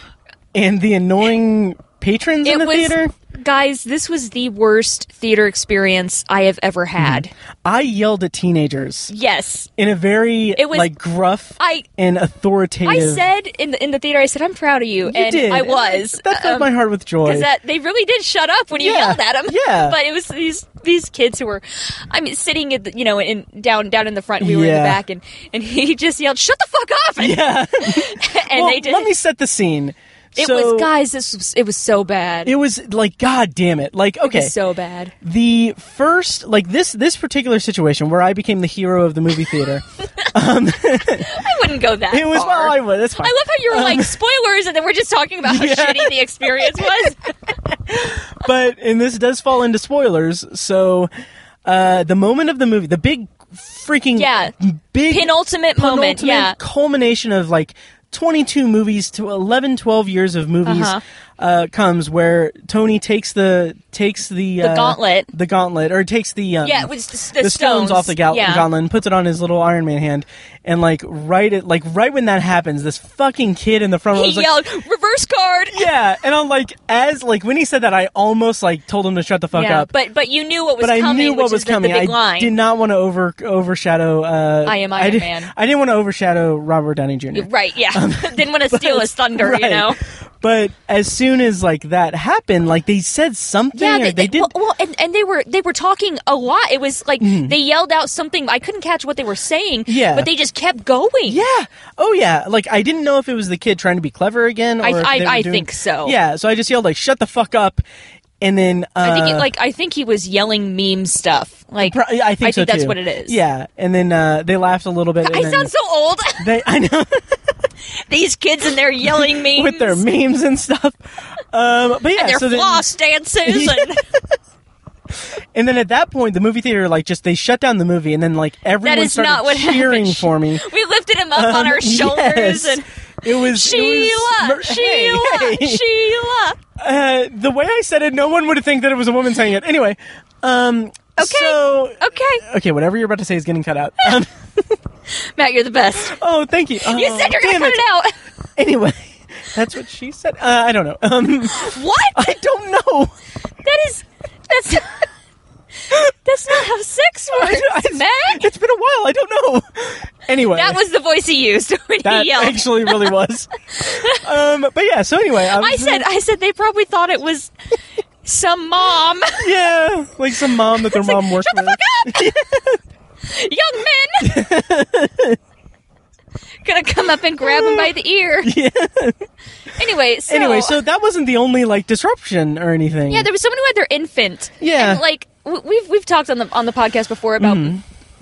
and the annoying patrons in the was, theater guys. This was the worst theater experience I have ever had. i yelled at teenagers Yes, in a very It was- like gruff I. and authoritative I said in the in the theater, I said, "I'm proud of you," You and did. I was. That filled my um, heart with joy. because that they really did shut up when you Yeah, yelled at them. yeah. but it was these these kids who were, I mean, sitting at the, you know in down down in the front. We were in the back, and and he just yelled, "Shut the fuck up!" And, Yeah. and well, they did. Let me set the scene. It So- was guys. This was, it was so bad. It was like, God damn it! Like, It okay, was so bad. the first like this this particular situation where I became the hero of the movie theater. I wouldn't go that. it was far. well, I would. That's fine. I love how you were Um, like spoilers, and then we're just talking about how Yeah. shitty the experience was. but and this does fall into spoilers. So, uh, the moment of the movie, the big freaking Yeah. big Penultimate moment, yeah. culmination of like 22 movies to 11 12 years of movies Uh-huh. Uh, comes where Tony takes the takes the The uh, gauntlet. the gauntlet or takes the um, Yeah, it was the- the stones, stones, off the ga- yeah. gauntlet and puts it on his little Iron Man hand and like right it like right when that happens this fucking kid in the front row He was like yelled, "Reverse card!" yeah and I'm like as like when he said that I almost like told him to shut the fuck yeah, up but but you knew what was but I coming. knew what was the- coming. The, big I line. did not want to over overshadow. Uh, I am I Iron did, Man. I didn't want to overshadow Robert Downey Jr. Right? Yeah. Didn't want to steal his thunder. You Um, know. But as soon as like that happened, like they said something, Yeah, or they, did. Well, well, and, and they were they were talking a lot. It was like they yelled out something. I couldn't catch what they were saying. Yeah. but they just kept going. yeah. Oh yeah. Like I didn't know if it was the kid trying to be clever again. Or I- I- I doing- think so. Yeah. So I just yelled like, "Shut the fuck up!" And then uh, I think it, like I think he was yelling meme stuff. Like pro- I think so that's too. what it is. Yeah. And then uh, they laughed a little bit. I sound so old. They, I know. These kids and their yelling memes with their memes and stuff. Um, but yeah, and their so then- floss dances. And And then at that point, the movie theater like just they shut down the movie, and then like everyone is started not what cheering happened. for me. we lifted him up on Um, our shoulders yes. and It was Sheila, it was, Sheila, Hey, hey. Sheila. Uh, the way I said it, no one would have think that it was a woman saying it. Anyway, um, Okay. so Okay, okay, whatever you're about to say is getting cut out. Um, Matt, you're the best. oh, thank you. you Oh, said you're gonna cut it out. Anyway, that's what she said. Uh, I don't know. Um, What? I don't know. That is that's that's not how sex works, Matt. It's been a while. I don't know. Anyway, That was the voice he used when that he yelled. actually really was. um, but yeah. So anyway, I, I said, I sasaid they probably thought it was some mom. yeah, like some mom that their mom worked Shut the with. fuck up, young men. Gonna come up and grab him by the ear. Yeah. Anyway, so Anyway, so that wasn't the only like disruption or anything. yeah, there was someone who had their infant. Yeah. and, like we've we've talked on the on the podcast before about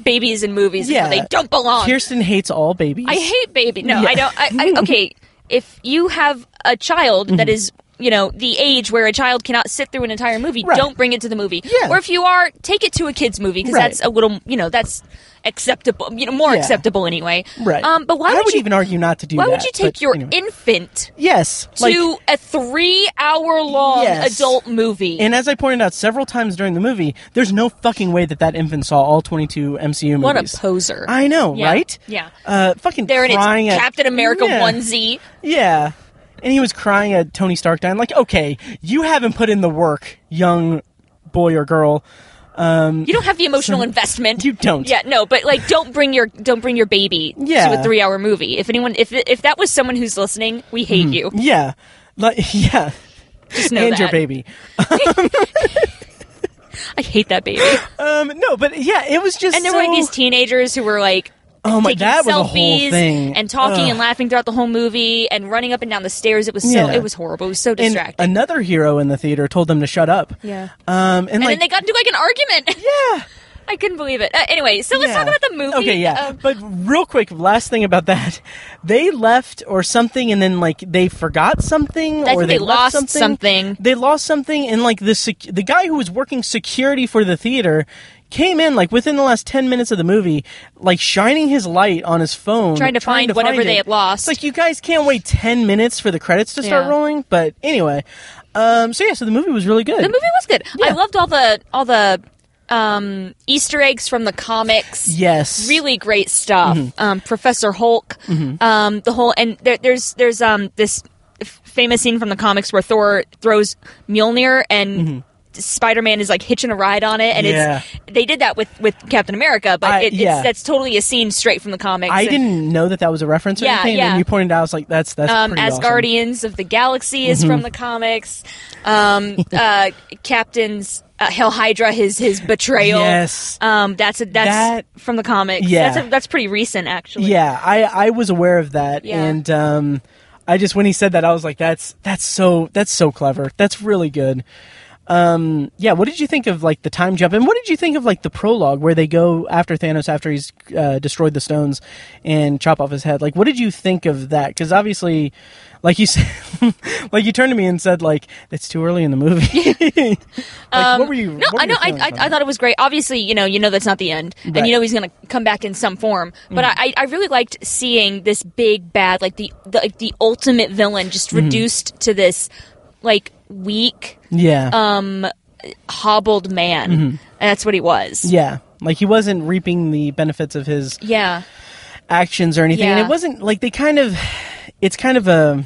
babies in movies. and Mm-hmm. Yeah. they don't belong. Kyrsten hates all babies. I hate baby. No, Yeah. I don't. I, I, okay, if you have a child that is, you know, the age where a child cannot sit through an entire movie, Right. don't bring it to the movie. Yeah. Or if you are, take it to a kids movie because Right. that's a little, you know, that's acceptable. You know, more Yeah. acceptable anyway. Right. Um, but why I would, would you? even argue not to do why that. would you take but your anyway. infant yes to like, a three-hour-long Yes. adult movie? And as I pointed out several times during the movie, there's no fucking way that that infant saw all 22 MCU movies. what a poser! I know, Yeah. right? Yeah. Uh, fucking There in its Captain America Yeah. onesie. Yeah. And he was crying at Tony Stark dying. Like, okay, you haven't put in the work, young boy or girl. Um, You don't have the emotional investment. You don't. Yeah, no, but like, don't bring your don't bring your baby Yeah. to a three hour movie. If anyone, if if that was someone who's listening, we hate you. yeah. Like, yeah. Just know and your baby. I hate that baby. Um, no, but yeah, it was just And there so... were like these teenagers who were like. Oh my- taking that was a selfies whole thing. and talking Ugh. and laughing throughout the whole movie and running up and down the stairs. It was so Yeah. it was horrible. It was so and distracting. another hero in the theater told them to shut up. yeah. Um, and, And like, then they got into like an argument. yeah. I couldn't believe it. Uh, anyway, so let's Yeah. talk about the movie. Okay, yeah. Um, but real quick, last thing about that. They left or something and then like they forgot something I or they, they lost something. something. They lost something and like the sec- the guy who was working security for the theater came in like within the last 10 minutes of the movie like shining his light on his phone Trying to find whatever it. they had lost. It's like you guys can't wait 10 minutes for the credits to start Yeah. rolling, but anyway. Um so yeah, so the movie was really good. The movie was good. I loved all the all the um, Easter eggs from the comics. Yes. really great stuff. Mm-hmm. Um, Professor Hulk, um, the whole and there, there's there's um this famous scene from the comics where Thor throws Mjolnir and. Spider-Man is like hitching a ride on it, and. Yeah. it's they did that with with Captain America, but I- it, it's, yeah. that's totally a scene straight from the comics. I and, didn't know that that was a reference or Yeah, anything. yeah. And you pointed out, I was like, that's that's um, as awesome. Guardians of the Galaxy is Mm-hmm. from the comics. Um, uh, Captain's uh, Hail Hydra, his his betrayal. Yes. Um, that's a, that's That- from the comics. Yeah. That's a, that's pretty recent, actually. Yeah, I I was aware of that, Yeah. and um, I just when he said that, I was like, that's that's so that's so clever. That's really good. Um, yeah, what did you think of like the time jump, and what did you think of like the prologue where they go after Thanos after he's uh, destroyed the stones and chop off his head? Like, what did you think of that? Because obviously, like you said, like you turned to me and said like it's too early in the movie. like, Um, what were you? No, were I know. I, I, I thought it was great. Obviously, you know, you know that's not the end, and you know he's going to come back in some form. But Mhm. I, I really liked seeing this big bad, like the the, like, the ultimate villain, just Mhm. reduced to this like weak, Yeah. um, hobbled man. Mhm. And that's what he was. Yeah, like he wasn't reaping the benefits of his Yeah. actions or anything, and it wasn't like they kind of. It's kind of a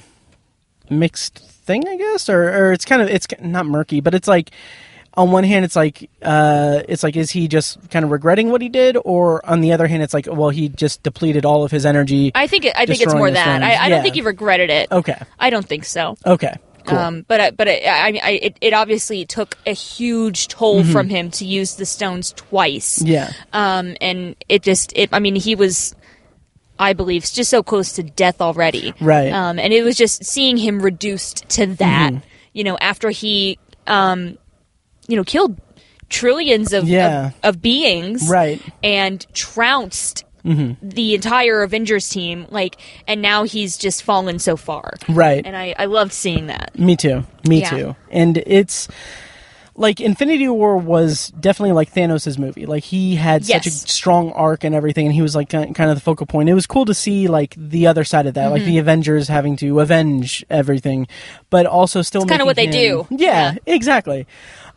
mixed thing, I guess, or or it's kind of it's not murky, but it's like on one hand it's like uh it's like is he just kind of regretting what he did, or on the other hand it's like well he just depleted all of his energy. I think it, I think it's more that. I, I Yeah. don't think he regretted it. Okay. I don't think so. Okay. Cool. Um, but I- but I, I, I it, it obviously took a huge toll Mhm. from him to use the stones twice. Yeah. Um, and it just it. I mean, he was, I believe, just so close to death already. Right. Um, and it was just seeing him reduced to that. Mhm. You know, after he, um, you know, killed trillions of Yeah. of, of beings. Right. And trounced Mhm. the entire Avengers team, like, and now he's just fallen so far. Right. And I, I loved seeing that. Me too. Me Yeah. too. And it's like Infinity War was definitely like Thanos' movie. Like he had such a strong arc and everything, and he was like kind of the focal point. It was cool to see like the other side of that, like Mhm. the Avengers having to avenge everything, but also still kinda making what they him- do. Yeah, exactly.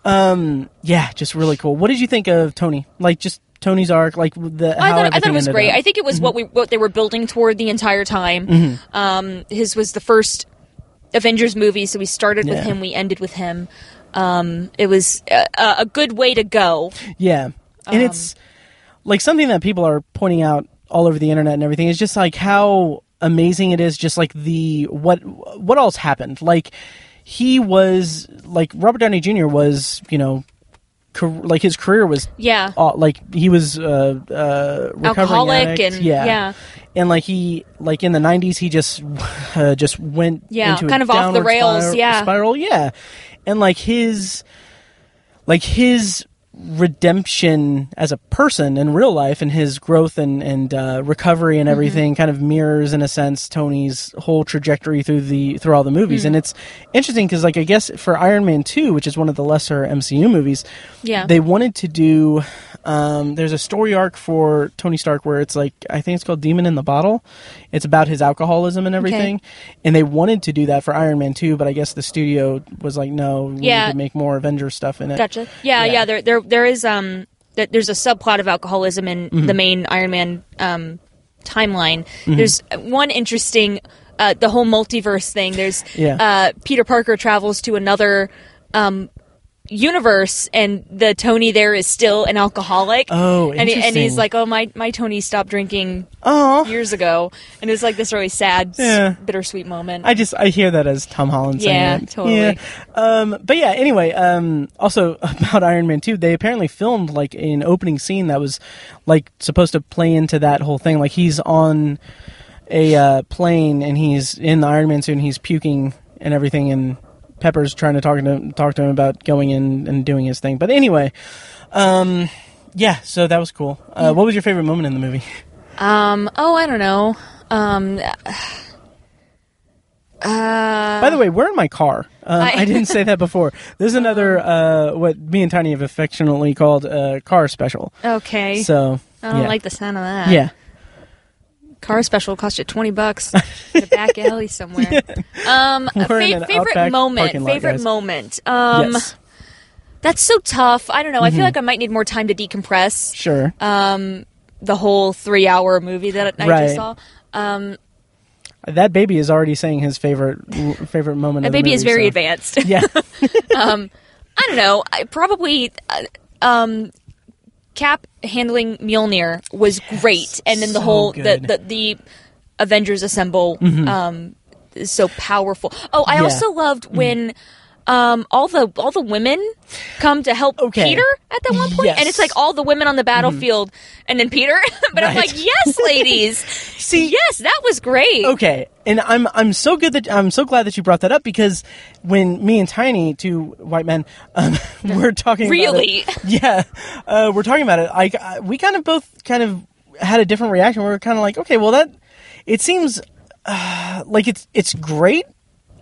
Um, yeah, just really cool. What did you think of Tony? Like just Tony's arc, like the. I thought, I thought it was great. up? I think it was what we what they were building toward the entire time. Mhm. Um, his was the first Avengers movie, so we started with him, we ended with him. Um, it was a, a a good way to go. Yeah. And it's like something that people are pointing out all over the internet and everything is just like how amazing it is just like the what what else happened. Like he was like Robert Downey Jr. was, you know, like his career was Yeah. uh, like he was uh uh Alcoholic addict. and- yeah. yeah. And like he like in the 90s he just uh, just went Yeah, kind of off the rails, yeah. spiral yeah. And like his like his redemption as a person in real life and his growth and and uh, recovery and everything kind of mirrors in a sense Tony's whole trajectory through the through all the movies Mhm. and it's interesting because like I guess for Iron Man 2 which is one of the lesser MCU movies Yeah. they wanted to do um, there's a story arc for Tony Stark where it's like I think it's called Demon in the Bottle it's about his alcoholism and everything and they wanted to do that for Iron Man 2 but I guess the studio was like no we Yeah. need to make more Avengers stuff in it Gotcha. Yeah, yeah. there, there, there is um, th- there's a subplot of alcoholism in Mhm. the main Iron Man um timeline. Mhm. There's one interesting, uh, the whole multiverse thing. There's Yeah. uh, Peter Parker travels to another um universe and the Tony there is still an alcoholic. Oh, and, he- and he's like, "Oh, my my Tony stopped drinking Oh. years ago." And it's like this really sad, Yeah. bittersweet moment. I just I hear that as Tom Holland saying Yeah, totally. Yeah. Um, but yeah, anyway, um, also about Iron Man 2, they apparently filmed like an opening scene that was like supposed to play into that whole thing. Like he's on a uh, plane and he's in the Iron Man suit and he's puking and everything and Pepper's trying to talk to him, talk to him about going in and doing his thing. But anyway, um, yeah, so that was cool. Uh, what was your favorite moment in the movie? Um. Oh, I don't know. Um. Uh, By the way, we're in my car. Um, I, I- didn't say that before. There's another uh, what me and Tiny have affectionately called a car special. Okay. So I don't yeah. like the sound of that. Yeah. Car special cost you twenty bucks in a back alley somewhere. Um, We're in fa- favorite moment. lot, favorite guys. moment. Um, yes. that's so tough. I don't know. I feel Mhm. like I might need more time to decompress. Sure. Um, the whole three-hour movie that I Right. just saw. Um, That baby is already saying his favorite favorite moment. the baby is very so- advanced. Yeah. um, I don't know. I probably uh, um, Cap handling Mjolnir was great, and then the so whole the, the the Avengers assemble Mhm. um, is so powerful. Oh, I Yeah. also loved when um, all the all the women come to help Okay. Peter at that one point, Yes. Mm-hmm. and it's like all the women on the battlefield, and then Peter. but I'm like, yes, ladies, See- yes, that was great. Okay, and I'm I'm so good that I'm so glad that you brought that up because when me and Tiny, two white men, um, we're talking Really? about it, yeah, uh, we're talking about it. I, I we kind of both kind of had a different reaction. We were kind of like, okay, well that it seems uh, like it's it's great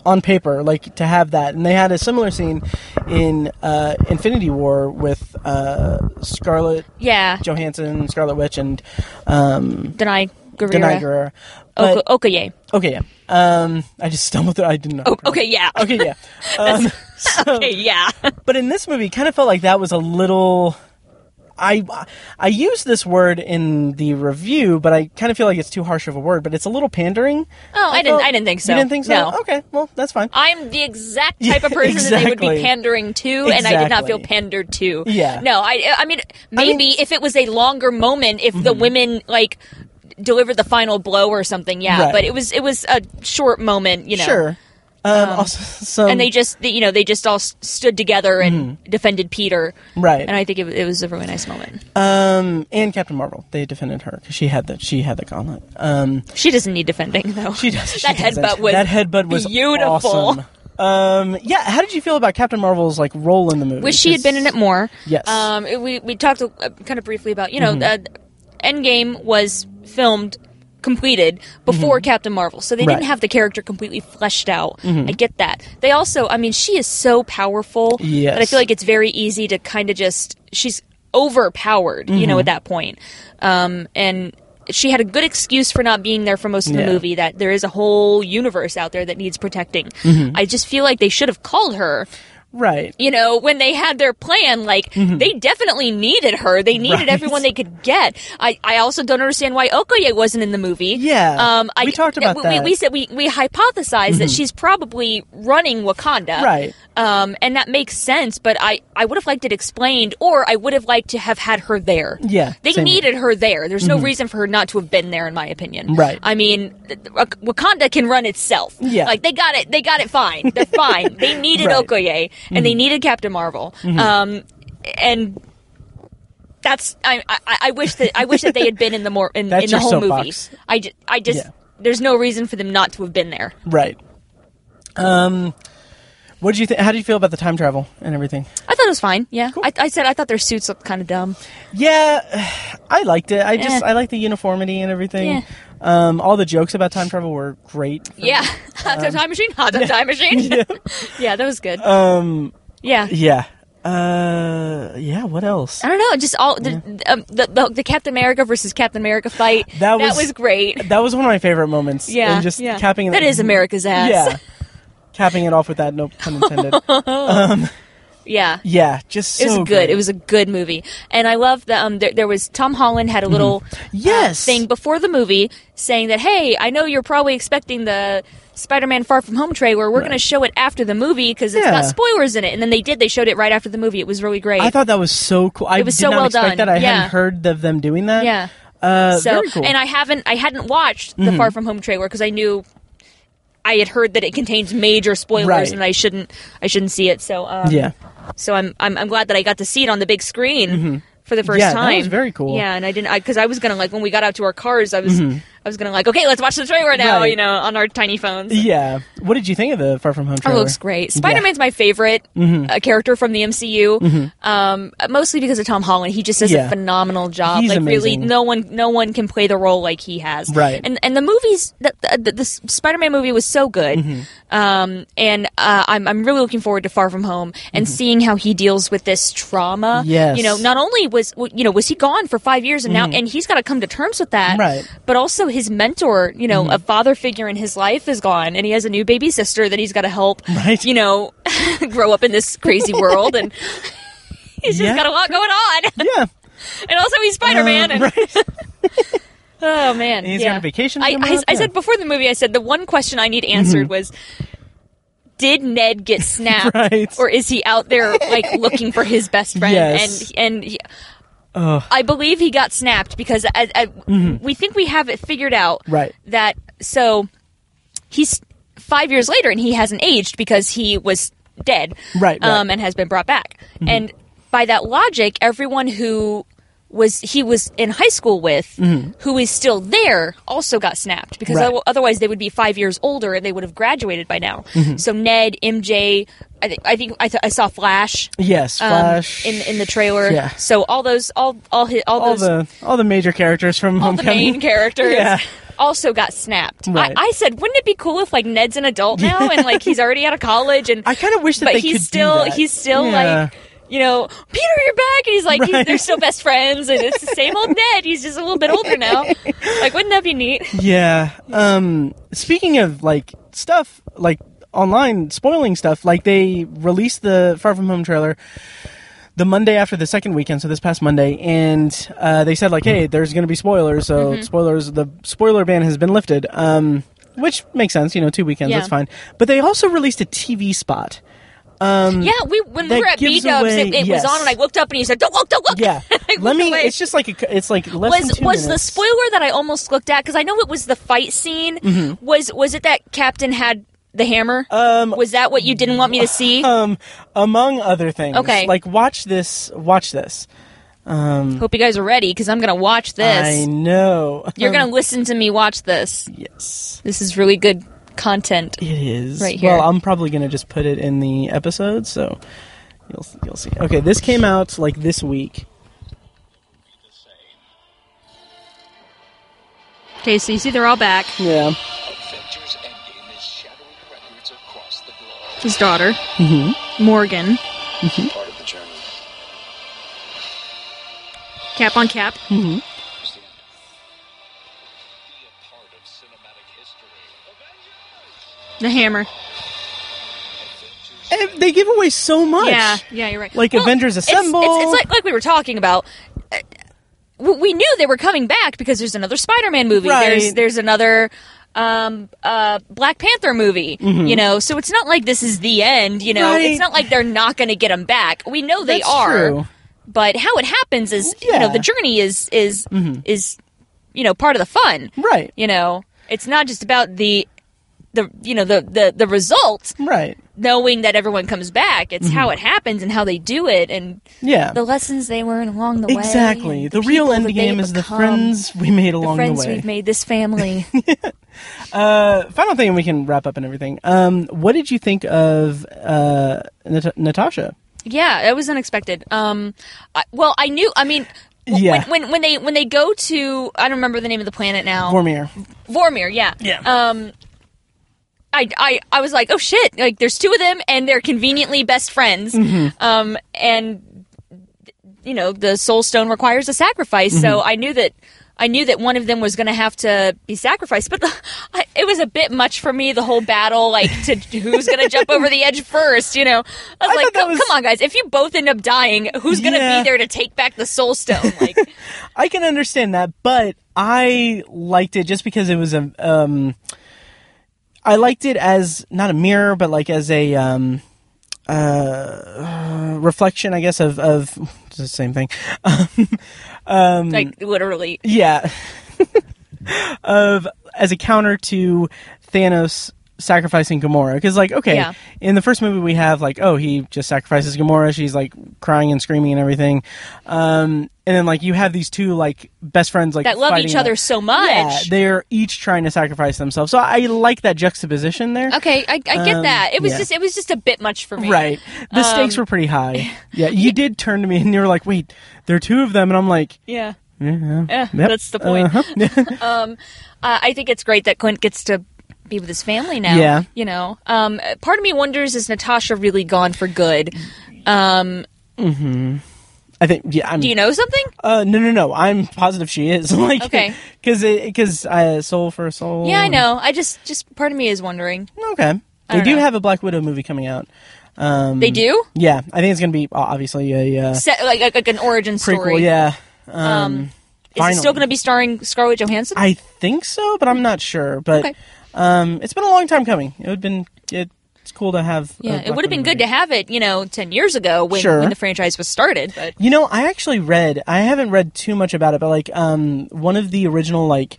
on paper, like to have that, and they had a similar scene in uh, Infinity War with uh, Scarlett Yeah, Johansson, Scarlet Witch, and um, Danai Gurira. Danai Gurira. Oka- But- Okoye. Okay, yeah. Um, I just stumbled through. I didn't know. Oh, okay, yeah. Okay, yeah. Um, so- okay, yeah. but in this movie, kind of felt like that was a little. I I used this word in the review, but I kind of feel like it's too harsh of a word. But it's a little pandering. Oh, I, didn't. I didn't think so. You didn't think so? No. Okay, well that's fine. I'm the exact type of person that they would be pandering to, and I did not feel pandered to. Yeah. No, I. I mean, maybe if it was a longer moment, if the women like delivered the final blow or something, yeah. Mm-hmm. Right. But it was it was a short moment, you know. Sure. Um, also, some, and they just, you know, they just all stood together and defended Peter. Mm-hmm. Right. And I think it, it was a really nice moment. um and Captain Marvel they defended her because she had the she had the gauntlet. Um, She doesn't need defending though. She does. She that doesn't. headbutt was that headbutt was beautiful. Awesome. Um, yeah. How did you feel about Captain Marvel's like role in the movie? Wish she had been in it more. Yes. Um, we we talked uh, kind of briefly about you know uh, Endgame was filmed completed before Captain Marvel, so they Mm-hmm. Right. didn't have the character completely fleshed out. Mhm. I get that. They also, I mean, she is so powerful Yes. that I feel like it's very easy to kind of just she's overpowered, you know, at that point. Um, and she had a good excuse for not being there for most of the Yeah. movie. That there is a whole universe out there that needs protecting. Mhm. I just feel like they should have called her Right. you know, when they had their plan, like Mhm. they definitely needed her. They needed Right. everyone they could get. I, I also don't understand why Okoye wasn't in the movie. Yeah. um, I, We talked about we, that. We, we said we we hypothesized that Mhm. she's probably running Wakanda, Right. Um, and that makes sense. But I I would have liked it explained, or I would have liked to have had her there. Yeah, they needed her there. There's no Mhm. reason for her not to have been there, in my opinion. Right. I mean, Wakanda can run itself. Yeah. like they got it. They got it fine. They're fine. They needed Right. Okoye, and they Mhm. needed Captain Marvel. Mhm. Um, and that's I, I I wish that I wish that they had been in the more in, in the whole movie. I just, I just Yeah. there's no reason for them not to have been there. Right. Um, what did you think? How did you feel about the time travel and everything? I thought it was fine. Yeah, I, I said I thought their suits looked kind of dumb. Yeah, I liked it. I just Eh. I like the uniformity and everything. Yeah. Um, all the jokes about time travel were great. Yeah, hot tub time machine, hot tub time machine. yeah. that was good. Um, yeah. yeah. Uh, yeah. What else? I don't know, just all the, um, the, the the Captain America versus Captain America fight. That was- that was great. That was one of my favorite moments. Yeah, and just yeah. capping That is America's ass. Yeah, capping it off with that. No pun intended. um, Yeah. yeah, just so it was good. great. It was a good movie, and I love that. Um, there, there was Tom Holland had a little Mm-hmm. Yes. uh, thing before the movie saying that, "Hey, I know you're probably expecting the Spider-Man Far From Home trailer. We're going to show it after the movie because it's Yeah. got spoilers in it." And then they did. They showed it right after the movie. It was really great. I thought that was so cool. I It was so well expect done. that. I Yeah. hadn't heard of them doing that. Yeah. Uh, so, very cool. and I haven't, I hadn't watched the Mhm. Far From Home trailer because I knew. I had heard that it contains major spoilers, Right. and I shouldn't, I shouldn't see it. So, um, Yeah. So I'm, I'm, I'm glad that I got to see it on the big screen Mhm. for the first Yeah, that time. was very cool. Yeah, and I didn't, because I, was gonna like when we got out to our cars, I was, Mhm. I was gonna like, okay, let's watch the trailer now, Right. you know, on our tiny phones. yeah. What did you think of the Far From Home Oh, trailer? it looks great. Spider Man's my favorite Mhm. uh, character from the MCU. Mhm. Um, mostly because of Tom Holland. He just does Yeah. a phenomenal job. He's like really, no one, no one can play the role like he has. Right. And and the movies, the, the, the Spider Man movie was so good. Mm-hmm. Um, and uh, I'm I'm really looking forward to Far From Home and seeing how he deals with this trauma. Mm-hmm. Yes. You know, not only was you know was he gone for five years and now Mhm. and he's got to come to terms with that. Right. But also his mentor, you know, Mhm. a father figure in his life is gone, and he has a new baby sister that he's got to help. Right. You know, grow up in this crazy world, and he's just got a lot going on. Yeah. and also he's Spider Man. Um, right. Oh man, And he's yeah. a vacation I, I? I said before the movie, I said the one question I need answered Mhm. was. Did Ned get snapped, Right. or is he out there like looking for his best friend? Yes. And and he, I believe he got snapped because I, I, Mhm. we think we have it figured out. Right. That so he's five years later and he hasn't aged because he was dead, Right, right. Um, and has been brought back. Mhm. And by that logic, everyone who was he was in high school with, Mhm. who is still there, also got snapped because Right. otherwise they would be five years older and they would have graduated by now. Mhm. So Ned, MJ, I think I think I, th- I saw Flash. Yes, um, Flash. in in the trailer. Yeah. So all those all all his, all, all those the all the major characters from all the main characters Yeah. also got snapped. Right. I, I said, wouldn't it be cool if like Ned's an adult now and like he's already out of college and I kind of wish that but they he's still he's still Yeah. like you know Peter, you're back, and he's like he's, they're still best friends, and it's the same old Ned. He's just a little bit older now. Like, wouldn't that be neat? Yeah. Um speaking of like stuff like online spoiling stuff, like they released the Far From Home trailer the Monday after the second weekend, so this past Monday, and uh, they said like, "Hey, there's going to be spoilers." So Mhm. spoilers, the spoiler ban has been lifted, um, which makes sense. You know, two weekends, Yeah. that's fine. But they also released a TV spot. Um, Yeah, we when we were at B Dubs, it, it yes. was on, and I looked up, and he said, "Don't look, don't look." Yeah, let me. away. It's just like a, it's like less was was the spoiler that I almost looked at because I know it was the fight scene. Mhm. Was was it that Captain had the hammer? Um, was that what you didn't want me to see? um, among other things. Okay. like watch this. Watch this. Um, Hope you guys are ready because I'm gonna watch this. I know. You're Um, gonna listen to me watch this. Yes. This is really good content. It is right here. Well, I'm probably gonna just put it in the episode, so you'll you'll see. Okay, this came out like this week. Okay, so you see they're all back. Yeah. His daughter, Mm-hmm. Morgan. Mhm. Cap on cap. Mm-hmm. The hammer. Eh, They give away so much. Yeah, yeah, you're right. Like Avengers it's- Assemble. It's, it's like like we were talking about. Uh, We knew they were coming back because there's another Spider-Man movie. There's Right. there's another um, uh, Black Panther movie. Mhm. You know, so it's not like this is the end. You know, Right. it's not like they're not going to get them back. We know they That's are. true. But how it happens is, you know, the journey is is Mhm. is you know part of the fun. Right. You know, it's not just about the the you know the the the result Right. knowing that everyone comes back. It's how it happens and how they do it and Mm-hmm. Yeah. the lessons they learn along the way. Exactly. The, real end game is the friends we made the along friends the way. we've made, this family. Uh, final thing, we can wrap up and everything. Um, what did you think of uh, Nat- Natasha? yeah, it was unexpected. Um, I, well, I knew. I mean. Yeah. When, when when they when they go to I don't remember the name of the planet now. Vormir. Vormir, yeah. Yeah. Um I, I, I was like, oh shit! Like, there's two of them, and they're conveniently best friends. Mhm. Um, and you know, the Soul Stone requires a sacrifice, so Mhm. I knew that I knew that one of them was going to have to be sacrificed. But the, I, it was a bit much for me. The whole battle, like, to who's going to jump over the edge first? You know, I was like, come, come on, guys! If you both end up dying, who's going to Yeah. be there to take back the Soul Stone? Like, I can understand that, but I liked it just because it was a. Um, I liked it as not a mirror, but like as a um, uh, reflection, I guess, of of it's the same thing. um, like literally. yeah, of as a counter to Thanos sacrificing Gamora because like okay Yeah. in the first movie we have like oh he just sacrifices Gamora she's like crying and screaming and everything um and then like you have these two like best friends like that love each other so much. yeah they're each trying to sacrifice themselves so I like that juxtaposition there Okay, I, I get Um, that. It was yeah. just it was just a bit much for me. right the stakes Um, were pretty high yeah you did turn to me and you were like wait there are two of them and I'm like Yeah. yeah, Eh, yep, that's the point. uh-huh. um, uh, I think it's great that Clint gets to be with his family now. Yeah. You know, um, part of me wonders is Natasha really gone for good? Um, hmm I think yeah. I'm, do you know something? Uh, no, no, no. I'm positive she is. like, Okay. because because uh, soul for a soul. Yeah, I know. I just just part of me is wondering. Okay, they don't know. have a Black Widow movie coming out. Um, They do? Yeah, I think it's gonna be uh, obviously a uh, Set, like, like like an origin story. prequel. Yeah. Um, Um, Is it still going to be starring Scarlett Johansson? I think so, but I'm not sure. But Okay. Um, it's been a long time coming. It would have been it's cool to have. yeah, it would have been good to have it, you know, ten years ago when, Sure. when the franchise was started. But You know, I actually read. I haven't read too much about it, but like, um, one of the original like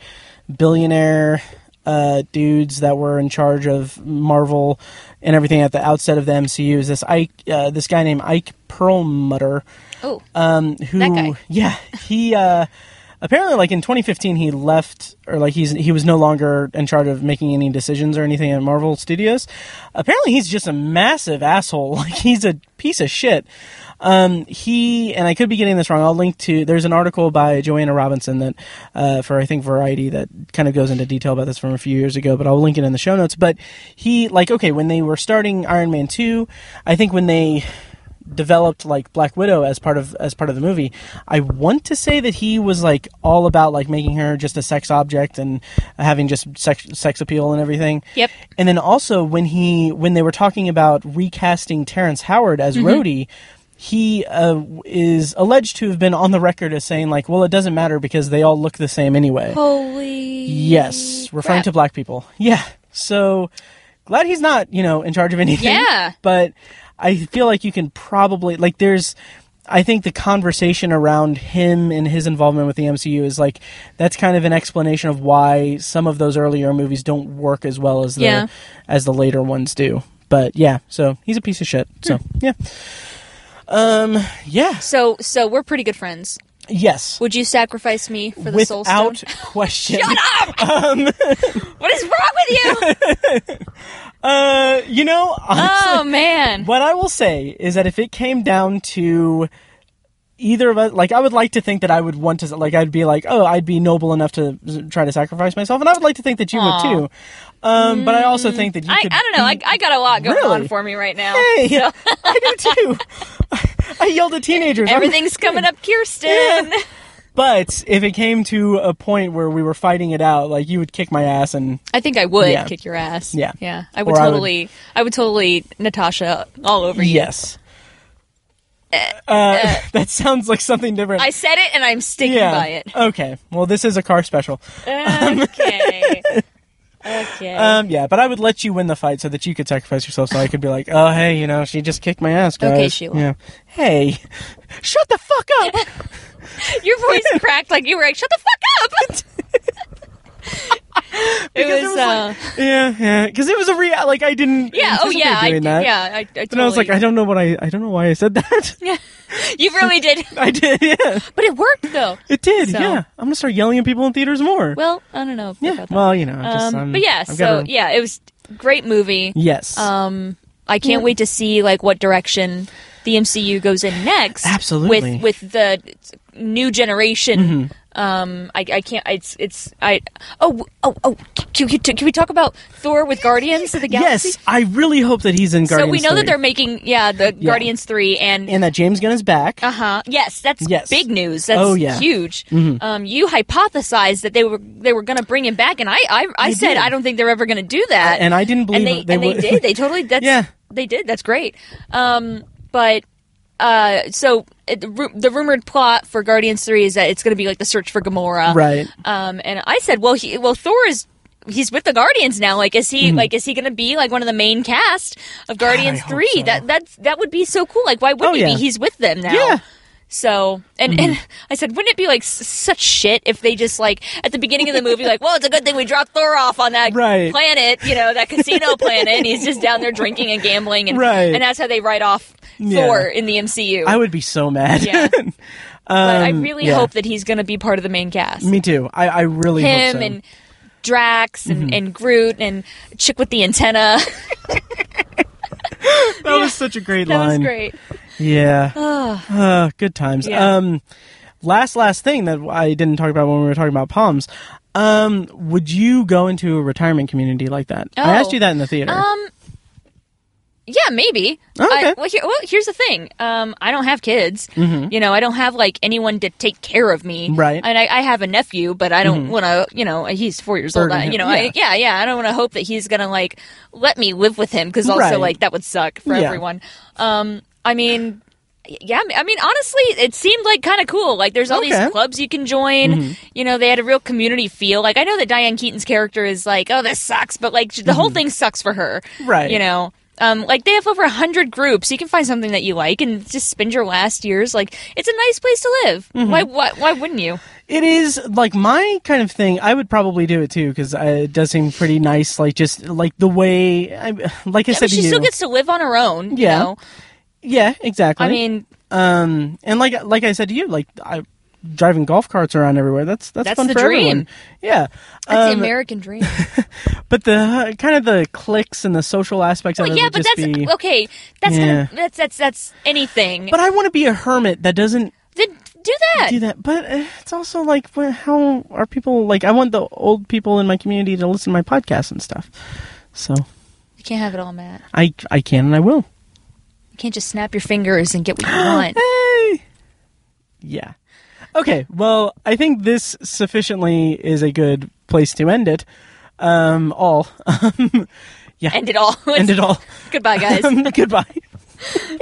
billionaire uh, dudes that were in charge of Marvel and everything at the outset of the MCU is this Ike, uh, this guy named Ike Perlmutter. Oh, um, who? Yeah, he uh, apparently like in 2015 he left or like he's he was no longer in charge of making any decisions or anything at Marvel Studios. Apparently he's just a massive asshole. Like he's a piece of shit. Um, he and I could be getting this wrong. I'll link to. There's an article by Joanna Robinson that uh, for I think Variety that kind of goes into detail about this from a few years ago. But I'll link it in the show notes. But he like okay when they were starting Iron Man two, I think when they developed like Black Widow as part of as part of the movie. I want to say that he was like all about like making her just a sex object and having just sex sex appeal and everything. Yep. And then also when he when they were talking about recasting Terrence Howard as Mhm. Rhodey, he uh, is alleged to have been on the record as saying like, well, it doesn't matter because they all look the same anyway. Holy. Yes, referring crap. to black people. Yeah. So glad he's not, you know, in charge of anything. Yeah. But I feel like you can probably like there's I think the conversation around him and his involvement with the MCU is like that's kind of an explanation of why some of those earlier movies don't work as well as the Yeah. as the later ones do. But yeah, so he's a piece of shit. So yeah. Um yeah. So so we're pretty good friends. Yes. Would you sacrifice me for the soul stone? Without question. Shut up! Um, what is wrong with you? Uh, you know, honestly, oh man. What I will say is that if it came down to either of us, like I would like to think that I would want to, like I'd be like, oh, I'd be noble enough to try to sacrifice myself, and I would like to think that you Aw. would too. Um, but I also think that you I, could. I don't know. I, I got a lot going Really? on for me right now. Hey, so- I do too. I yelled at teenagers. Everything's coming up, Kyrsten. But if it came to a point where we were fighting it out, like you would kick my ass, and I think I would Yeah. kick your ass. Yeah. yeah. I would Or I would- totally. I would totally Natasha all over you. yes. Eh, uh, eh. that sounds like something different. I said it, and I'm sticking yeah. by it. Okay. Well, this is a car special. Okay. Um, okay. Um, yeah, but I would let you win the fight so that you could sacrifice yourself, so I could be like, "Oh, hey, you know, she just kicked my ass, guys." Okay, Sheila. Yeah. Hey, shut the fuck up. Your voice cracked like you were like, "Shut the fuck up." it Because was, it was uh, yeah, yeah, because it was a real. Like I didn't. yeah. Oh yeah. I, that. yeah. I, I totally. I was like, I don't know what I. I don't know why I said that. yeah. You really did. I did. Yeah. But it worked though. It did. So- Yeah. I'm gonna start yelling at people in theaters more. Well, I don't know. yeah. about that. Well, you know, just. um, but yeah, I've so gotta- yeah, it was great movie. Yes. Um, I can't Yeah. wait to see like what direction the MCU goes in next. Absolutely. With with the new generation. Mhm. Um, I, I can't. It's it's I. Oh oh oh. Can we, can we talk about Thor with Guardians of the Galaxy? Yes, I really hope that he's in Guardians. So we know 3. that they're making yeah the Guardians three and and that James Gunn is back. uh huh yes that's Yes. big news that's Oh, yeah. huge. Mhm. Um, you hypothesized that they were they were going to bring him back, and I I, I They said did. I don't think they're ever going to do that. and I didn't believe and they, they and they did. They totally. That's, Yeah. they did. That's great. Um, but uh, so it, the, rumored plot for Guardians Three is that it's going to be like the search for Gamora, Right. Um, and I said, well, he, well, Thor is. He's with the Guardians now. Like, is he Mhm. like is he going to be like one of the main cast of Guardians Three? so. That that's that would be so cool. Like, why wouldn't Oh, he yeah. be? He's with them now. Yeah. So and Mm-hmm. and I said, wouldn't it be like s- such shit if they just like at the beginning of the movie, like, well, it's a good thing we dropped Thor off on that Right. planet, you know, that casino planet, and he's just down there drinking and gambling, and Right. and that's how they write off Yeah. Thor in the MCU. I would be so mad. Yeah. but I Um, really yeah. hope that he's going to be part of the main cast. Me too. I, I really Him hope so. and Drax and, Mhm. and Groot and chick with the antenna. that was such a great that line. That was great. Yeah. Ah. Uh, good times. Yeah. Um, last last thing that I didn't talk about when we were talking about Poms. Um, would you go into a retirement community like that? I asked Oh. you that in the theater. Um. Yeah, maybe. Oh, okay. I, well, here, well, here's the thing. Um, I don't have kids. Mhm. You know, I don't have like anyone to take care of me. Right. And I, I have a nephew, but I don't Mhm. want to. You know, he's four years old. Burden I, him, you know, yeah. I, yeah, yeah. I don't want to hope that he's gonna like let me live with him because also Right. like that would suck for Yeah. everyone. Um, I mean. Yeah, I mean, honestly, it seemed like kind of cool. Like, there's all Okay. these clubs you can join. Mhm. You know, they had a real community feel. Like, I know that Diane Keaton's character is like, oh, this sucks, but like, the whole thing sucks for her. Mm-hmm. Right. You know, Um, like they have over a hundred groups. You can find something that you like and just spend your last years. Like it's a nice place to live. Mhm. Why, why? Why wouldn't you? It is like my kind of thing. I would probably do it too because it does seem pretty nice. Like just like the way, I, like I Yeah, said she you, still gets to live on her own. Yeah. You know? Yeah, exactly. I mean- um, and like like I said to you, like I driving golf carts around everywhere. That's that's, That's fun the for dream. everyone. Yeah, That's Um, the American dream. But the uh, kind of the clicks and the social aspects of Well, it yeah, but that's be. okay. That's Yeah. kind of, that's that's that's anything. But I want to be a hermit that doesn't then do that. do that. But uh, it's also like, how are people like? I want the old people in my community to listen to my podcast and stuff. So You can't have it all, Matt. I I can and I will. You can't just snap your fingers and get what you want. Hey. Yeah. Okay. Well, I think this sufficiently is a good place to end it. Um, all. Um, yeah. End it all. End it all. Goodbye, guys. Goodbye.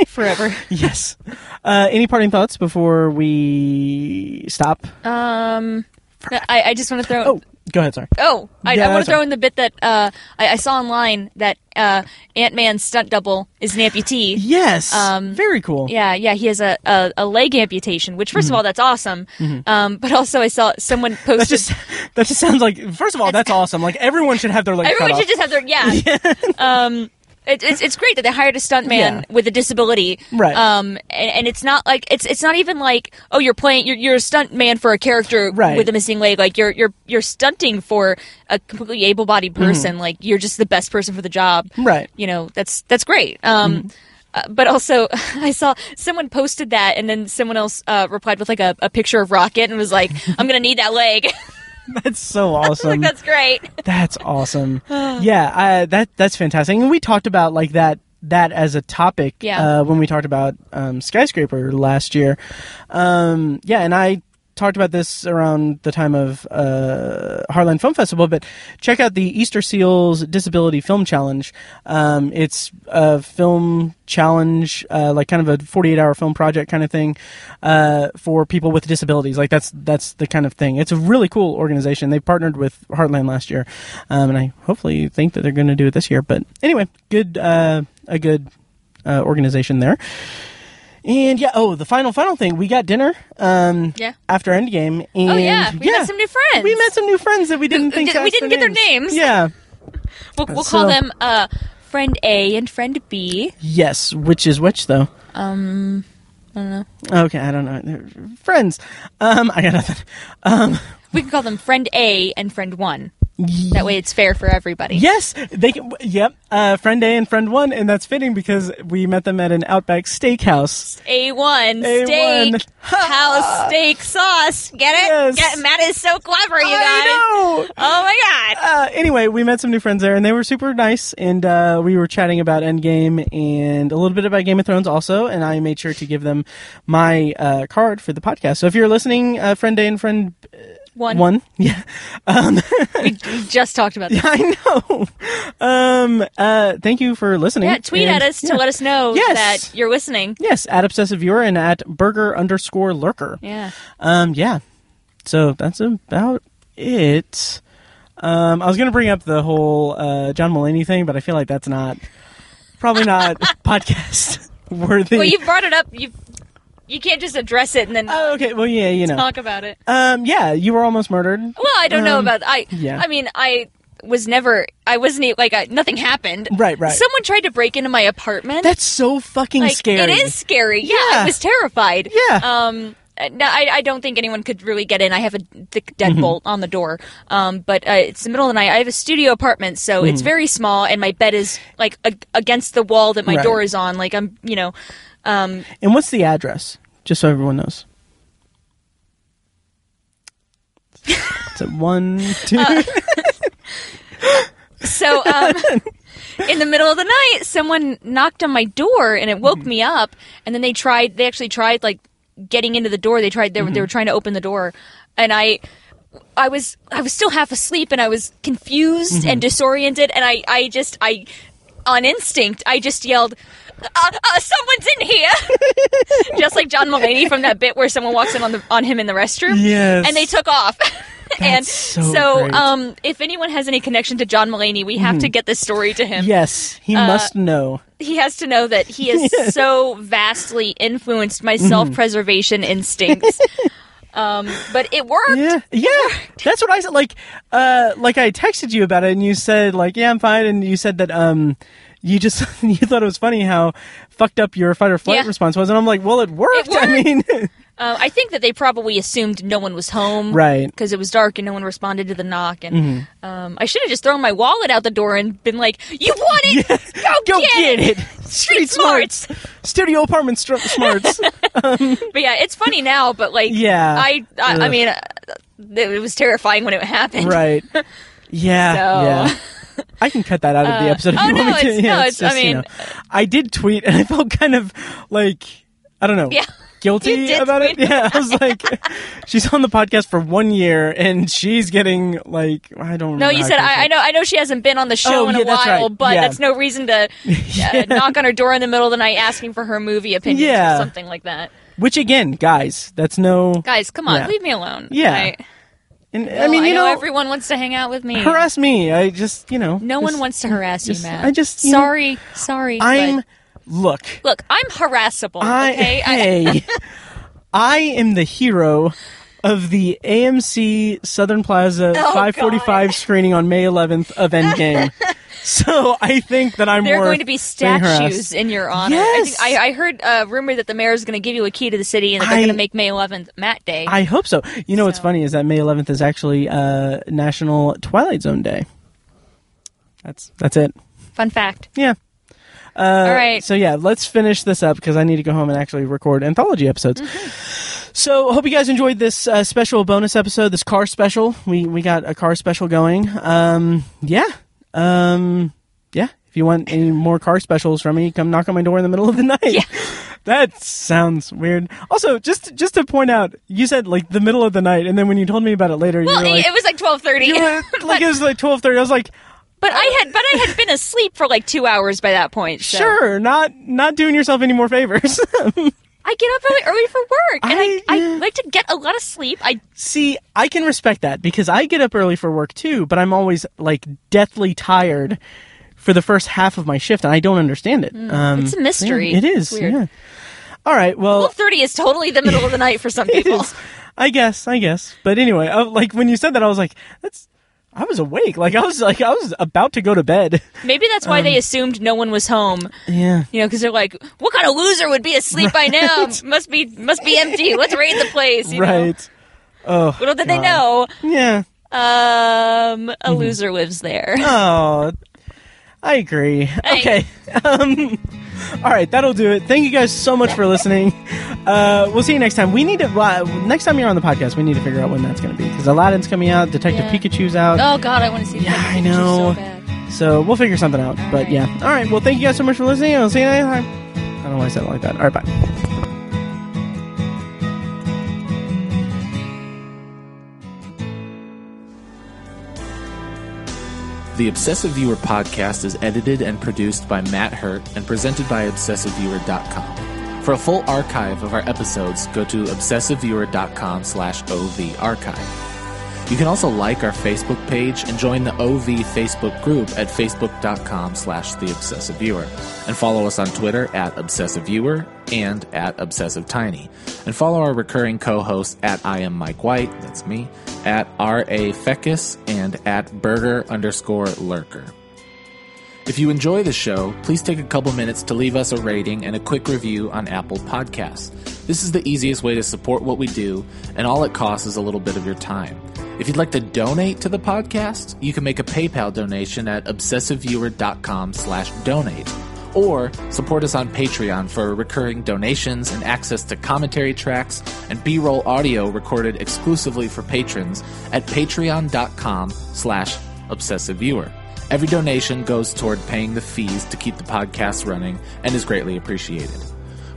Forever. Yes. Uh, any parting thoughts before we stop? Um, I, I just want to throw. Oh, go ahead. Sorry. Oh, I, Yeah, I want to throw in the bit that uh, I, I saw online that uh, Ant Man's stunt double is an amputee. Yes. Um, Very cool. Yeah, yeah, he has a, a, a leg amputation, which 1st Mhm. of all, that's awesome. Mhm. Um, but also, I saw someone posted. That just that just sounds like. First of all, that's awesome. Like everyone should have their leg Everyone should off. just have their yeah. um, it, it's it's great that they hired a stuntman Yeah. with a disability, Right. Um, and, and it's not like it's it's not even like oh you're playing you're you're a stuntman for a character Right. with a missing leg. Like you're you're you're stunting for a completely able-bodied person. Like you're just the best person for the job, Right. You know that's that's great. Um. Uh, but also, I saw someone posted that, and then someone else uh, replied with like a, a picture of Rocket, and was like, "I'm gonna need that leg." That's so awesome. like, that's great. That's awesome. yeah, uh, that that's fantastic. And we talked about like that that as a topic Yeah. uh, when we talked about um, skyscraper last year. Um, yeah, and I talked about this around the time of uh, Film Festival. But check out the Easter Seals Disability Film Challenge. Um, it's a film challenge, uh, like kind of a 48 hour film project kind of thing uh, for people with disabilities. Like that's that's the kind of thing. It's a really cool organization. They partnered with Heartland last year, um, and I hopefully think that they're going to do it this year. But anyway, good uh, a good uh, organization there. And yeah, oh, the final final thing, we got dinner. Um, Yeah. After Endgame, and oh yeah, we met some new friends. we met some new friends that we didn't think we asked didn't get their names. Yeah. We'll, we'll So- call them uh, friend A and friend B. Yes. Which is which though? Um, I don't know. Okay, I don't know. They're friends. Um, I got nothing. Um, We can call them friend A and friend one. That way, it's fair for everybody. yes, they. Can, yep. Uh, friend A and friend one, and that's fitting because we met them at an Outback Steakhouse. A one A1. steak house steak sauce. Get it? Yes. Get, Matt is so clever, you guys. I know. Oh my god. Uh, anyway, we met some new friends there, and they were super nice. And uh, we were chatting about Endgame and a little bit about Game of Thrones also. And I made sure to give them my uh, card for the podcast. So if you're listening, uh, friend A and friend One. one, yeah, um, we, just talked about that. I know. Um, uh, thank you for listening. Yeah, tweet And- at us yeah. to let us know Yes. that you're listening. Yes, at obsessive viewer and at burger underscore lurker. Yeah. Um, yeah. So that's about it. Um, I was gonna bring up the whole uh, John Mulaney thing, but I feel like that's not probably not podcast worthy. Well, you brought it up. You you can't just address it and then Oh, okay. Well, yeah, you know. talk about it. Um, yeah, you were almost murdered. Well, I don't know Um, about I. yeah. I mean, I was never. I wasn't like I, nothing happened. Right, right. Someone tried to break into my apartment. That's so fucking like, scary. It is scary. Yeah, Yeah. I was terrified. Yeah. Um. No, I, I don't think anyone could really get in. I have a thick Mm-hmm. deadbolt on the door. Um, but uh, it's the middle of the night. I have a studio apartment, so it's Mhm. very small, and my bed is like ag- against the wall that my Right. door is on. Like I'm, you know, um, And what's the address? Just so everyone knows. It's at one, two. Uh, So, um, in the middle of the night, someone knocked on my door and it woke Mm-hmm. me up. And then they tried, they actually tried like getting into the door. They tried, they, were they Mm-hmm. were trying to open the door. And I, I was, I was still half asleep and I was confused Mm-hmm. and disoriented. And I, I just, I, on instinct, I just yelled, uh, uh, someone's in here, just like John Mulaney from that bit where someone walks in on the on him in the restroom. Yes. and they took off. and so so, um, if anyone has any connection to John Mulaney, we have Mhm. to get this story to him. Yes, he Uh, must know. He has to know that he has so vastly influenced my Mhm. self-preservation instincts. um, but it worked. Yeah, yeah. That's what I said. Like, uh, like I texted you about it, and you said like, "Yeah, I'm fine," and you said that um, you just you thought it was funny how fucked up your fight or flight Yeah. response was, and I'm like, "Well, it worked." I mean, Uh, I think that they probably assumed no one was home, Right. Because it was dark and no one responded to the knock. And Mhm. um, I should have just thrown my wallet out the door and been like, "You want it? Go, go get, get it. Street smarts." Studio apartment str- smarts. um, But yeah, it's funny now. But like, Yeah. I, I, I mean, uh, it was terrifying when it happened. right. Yeah. So- Yeah. I can cut that out of the Uh, episode if oh, you want no, me to. it's- yeah, no, it's it's- I just, you mean- know, I did tweet and I felt kind of like I don't know. Yeah. Guilty about it. Yeah, I was like, she's on the podcast for one year and she's getting like I don't. Know. No, you said I, I know. I know she hasn't been on the show Oh, in yeah, a while, right. but Yeah. that's no reason to uh, knock on her door in the middle of the night asking for her movie opinions Yeah. or something like that. Which again, guys, that's no. Guys, come on, Yeah. leave me alone. Yeah. I, And no, I mean, you know, know, everyone wants to hang out with me. harass me. I just, you know, No one wants to harass you, Matt. I just, you know, sorry, sorry. I'm. but- Look, look. I'm harassable. I okay, I- hey, I am the hero of the AMC Southern Plaza Oh, 545 screening on May 11th of Endgame. so I think that I'm there are going to be statues in your honor. Yes. I, think, I, I heard a rumor that the mayor is going to give you a key to the city and that they're going to make May 11th Matt Day. I hope so. You know what's funny is that May 11th is actually uh, National Twilight Zone Day. That's that's it. Fun fact. Yeah. Uh, All right. So yeah, let's finish this up because I need to go home and actually record anthology episodes. So hope you guys enjoyed this uh, special bonus episode, this car special. We we got a car special going. Um, yeah, um, yeah. If you want any more car specials from me, come knock on my door in the middle of the night. that sounds weird. Also, just just to point out, you said like the middle of the night, and then when you told me about it later, well, you were like, it was like 12:30. you were- like it was like twelve thirty. I was like, But I had but I had been asleep for like two hours by that point. so- sure, not not doing yourself any more favors. I get up really early for work, and I, I, like to get a lot of sleep. I See, I can respect that because I get up early for work too, but I'm always like deathly tired for the first half of my shift, and I don't understand it. Um, it's a mystery. yeah, it is. Weird. Yeah. All right. Well, twelve thirty is totally the middle of the night for some people. I guess. I guess. But anyway, I, like when you said that, I was like, "That's." I was awake. Like I was like I was about to go to bed. Maybe that's why Um, they assumed no one was home. Yeah. You know, because they're like, "What kind of loser would be asleep by now? Must be must be empty. Let's raid the place." You Know? right. Oh. Little did they know, Yeah. um, a Mhm. loser lives there. Oh, I agree. Okay. Um, all right, that'll do it. Thank you guys so much for listening. Uh, we'll see you next time. We need to uh, next time you're on the podcast. We need to figure out when that's going to be because Aladdin's coming out, Detective Yeah. Pikachu's out. Oh God, I want to see. Yeah, I know. So bad. So we'll figure something out. but yeah. All right. Well, thank you guys so much for listening. I'll see you next time. I don't know why I said it like that. All right. Bye. The Obsessive Viewer podcast is edited and produced by Matt Hurt and presented by ObsessiveViewer.com. For a full archive of our episodes, go to ObsessiveViewer.com slash OV archive. You can also like our Facebook page and join the OV Facebook group at facebook.com slash the obsessive viewer. And follow us on Twitter at obsessive viewer and at obsessive tiny. And follow our recurring co-hosts at I am Mike White, that's me, at R.A. Fekkes and at burger underscore lurker. If you enjoy the show, please take a couple minutes to leave us a rating and a quick review on Apple Podcasts. This is the easiest way to support what we do, and all it costs is a little bit of your time. If you'd like to donate to the podcast, you can make a PayPal donation at obsessiveviewer.com slash donate. Or support us on Patreon for recurring donations and access to commentary tracks and B-roll audio recorded exclusively for patrons at patreon.com slash obsessiveviewer. Every donation goes toward paying the fees to keep the podcast running and is greatly appreciated.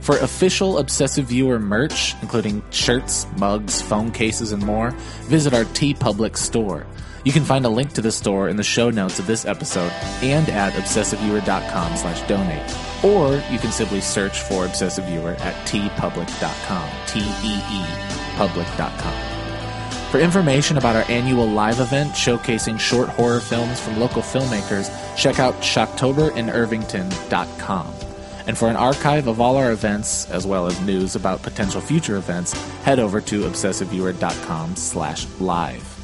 For official Obsessive Viewer merch, including shirts, mugs, phone cases, and more, visit our TeePublic store. You can find a link to the store in the show notes of this episode and at obsessiveviewer.com slash donate. Or you can simply search for Obsessive Viewer at teepublic.com. T-E-E public.com. For information about our annual live event showcasing short horror films from local filmmakers, check out shocktoberinirvington.com. And for an archive of all our events, as well as news about potential future events, head over to obsessiveviewer.com slash live.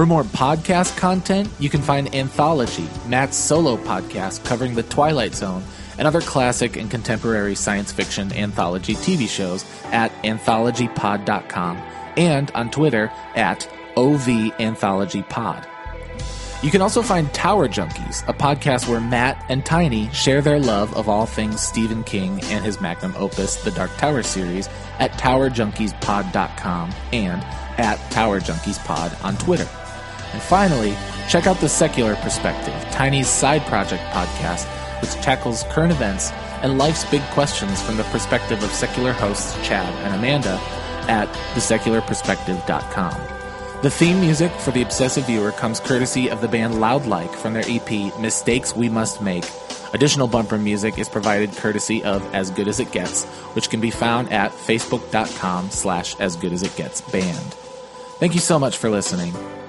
For more podcast content, you can find Anthology, Matt's solo podcast covering the Twilight Zone and other classic and contemporary science fiction anthology TV shows at anthologypod.com and on Twitter at OVAnthologyPod. You can also find Tower Junkies, a podcast where Matt and Tiny share their love of all things Stephen King and his magnum opus, the Dark Tower series, at TowerJunkiesPod.com and at TowerJunkiesPod on Twitter. And finally, check out The Secular Perspective, Tiny's side project podcast, which tackles current events and life's big questions from the perspective of secular hosts Chad and Amanda at thesecularperspective.com. The theme music for The Obsessive Viewer comes courtesy of the band Loud Like from their EP Mistakes We Must Make. Additional bumper music is provided courtesy of As Good As It Gets, which can be found at facebook.com slash as good as it gets band. Thank you so much for listening,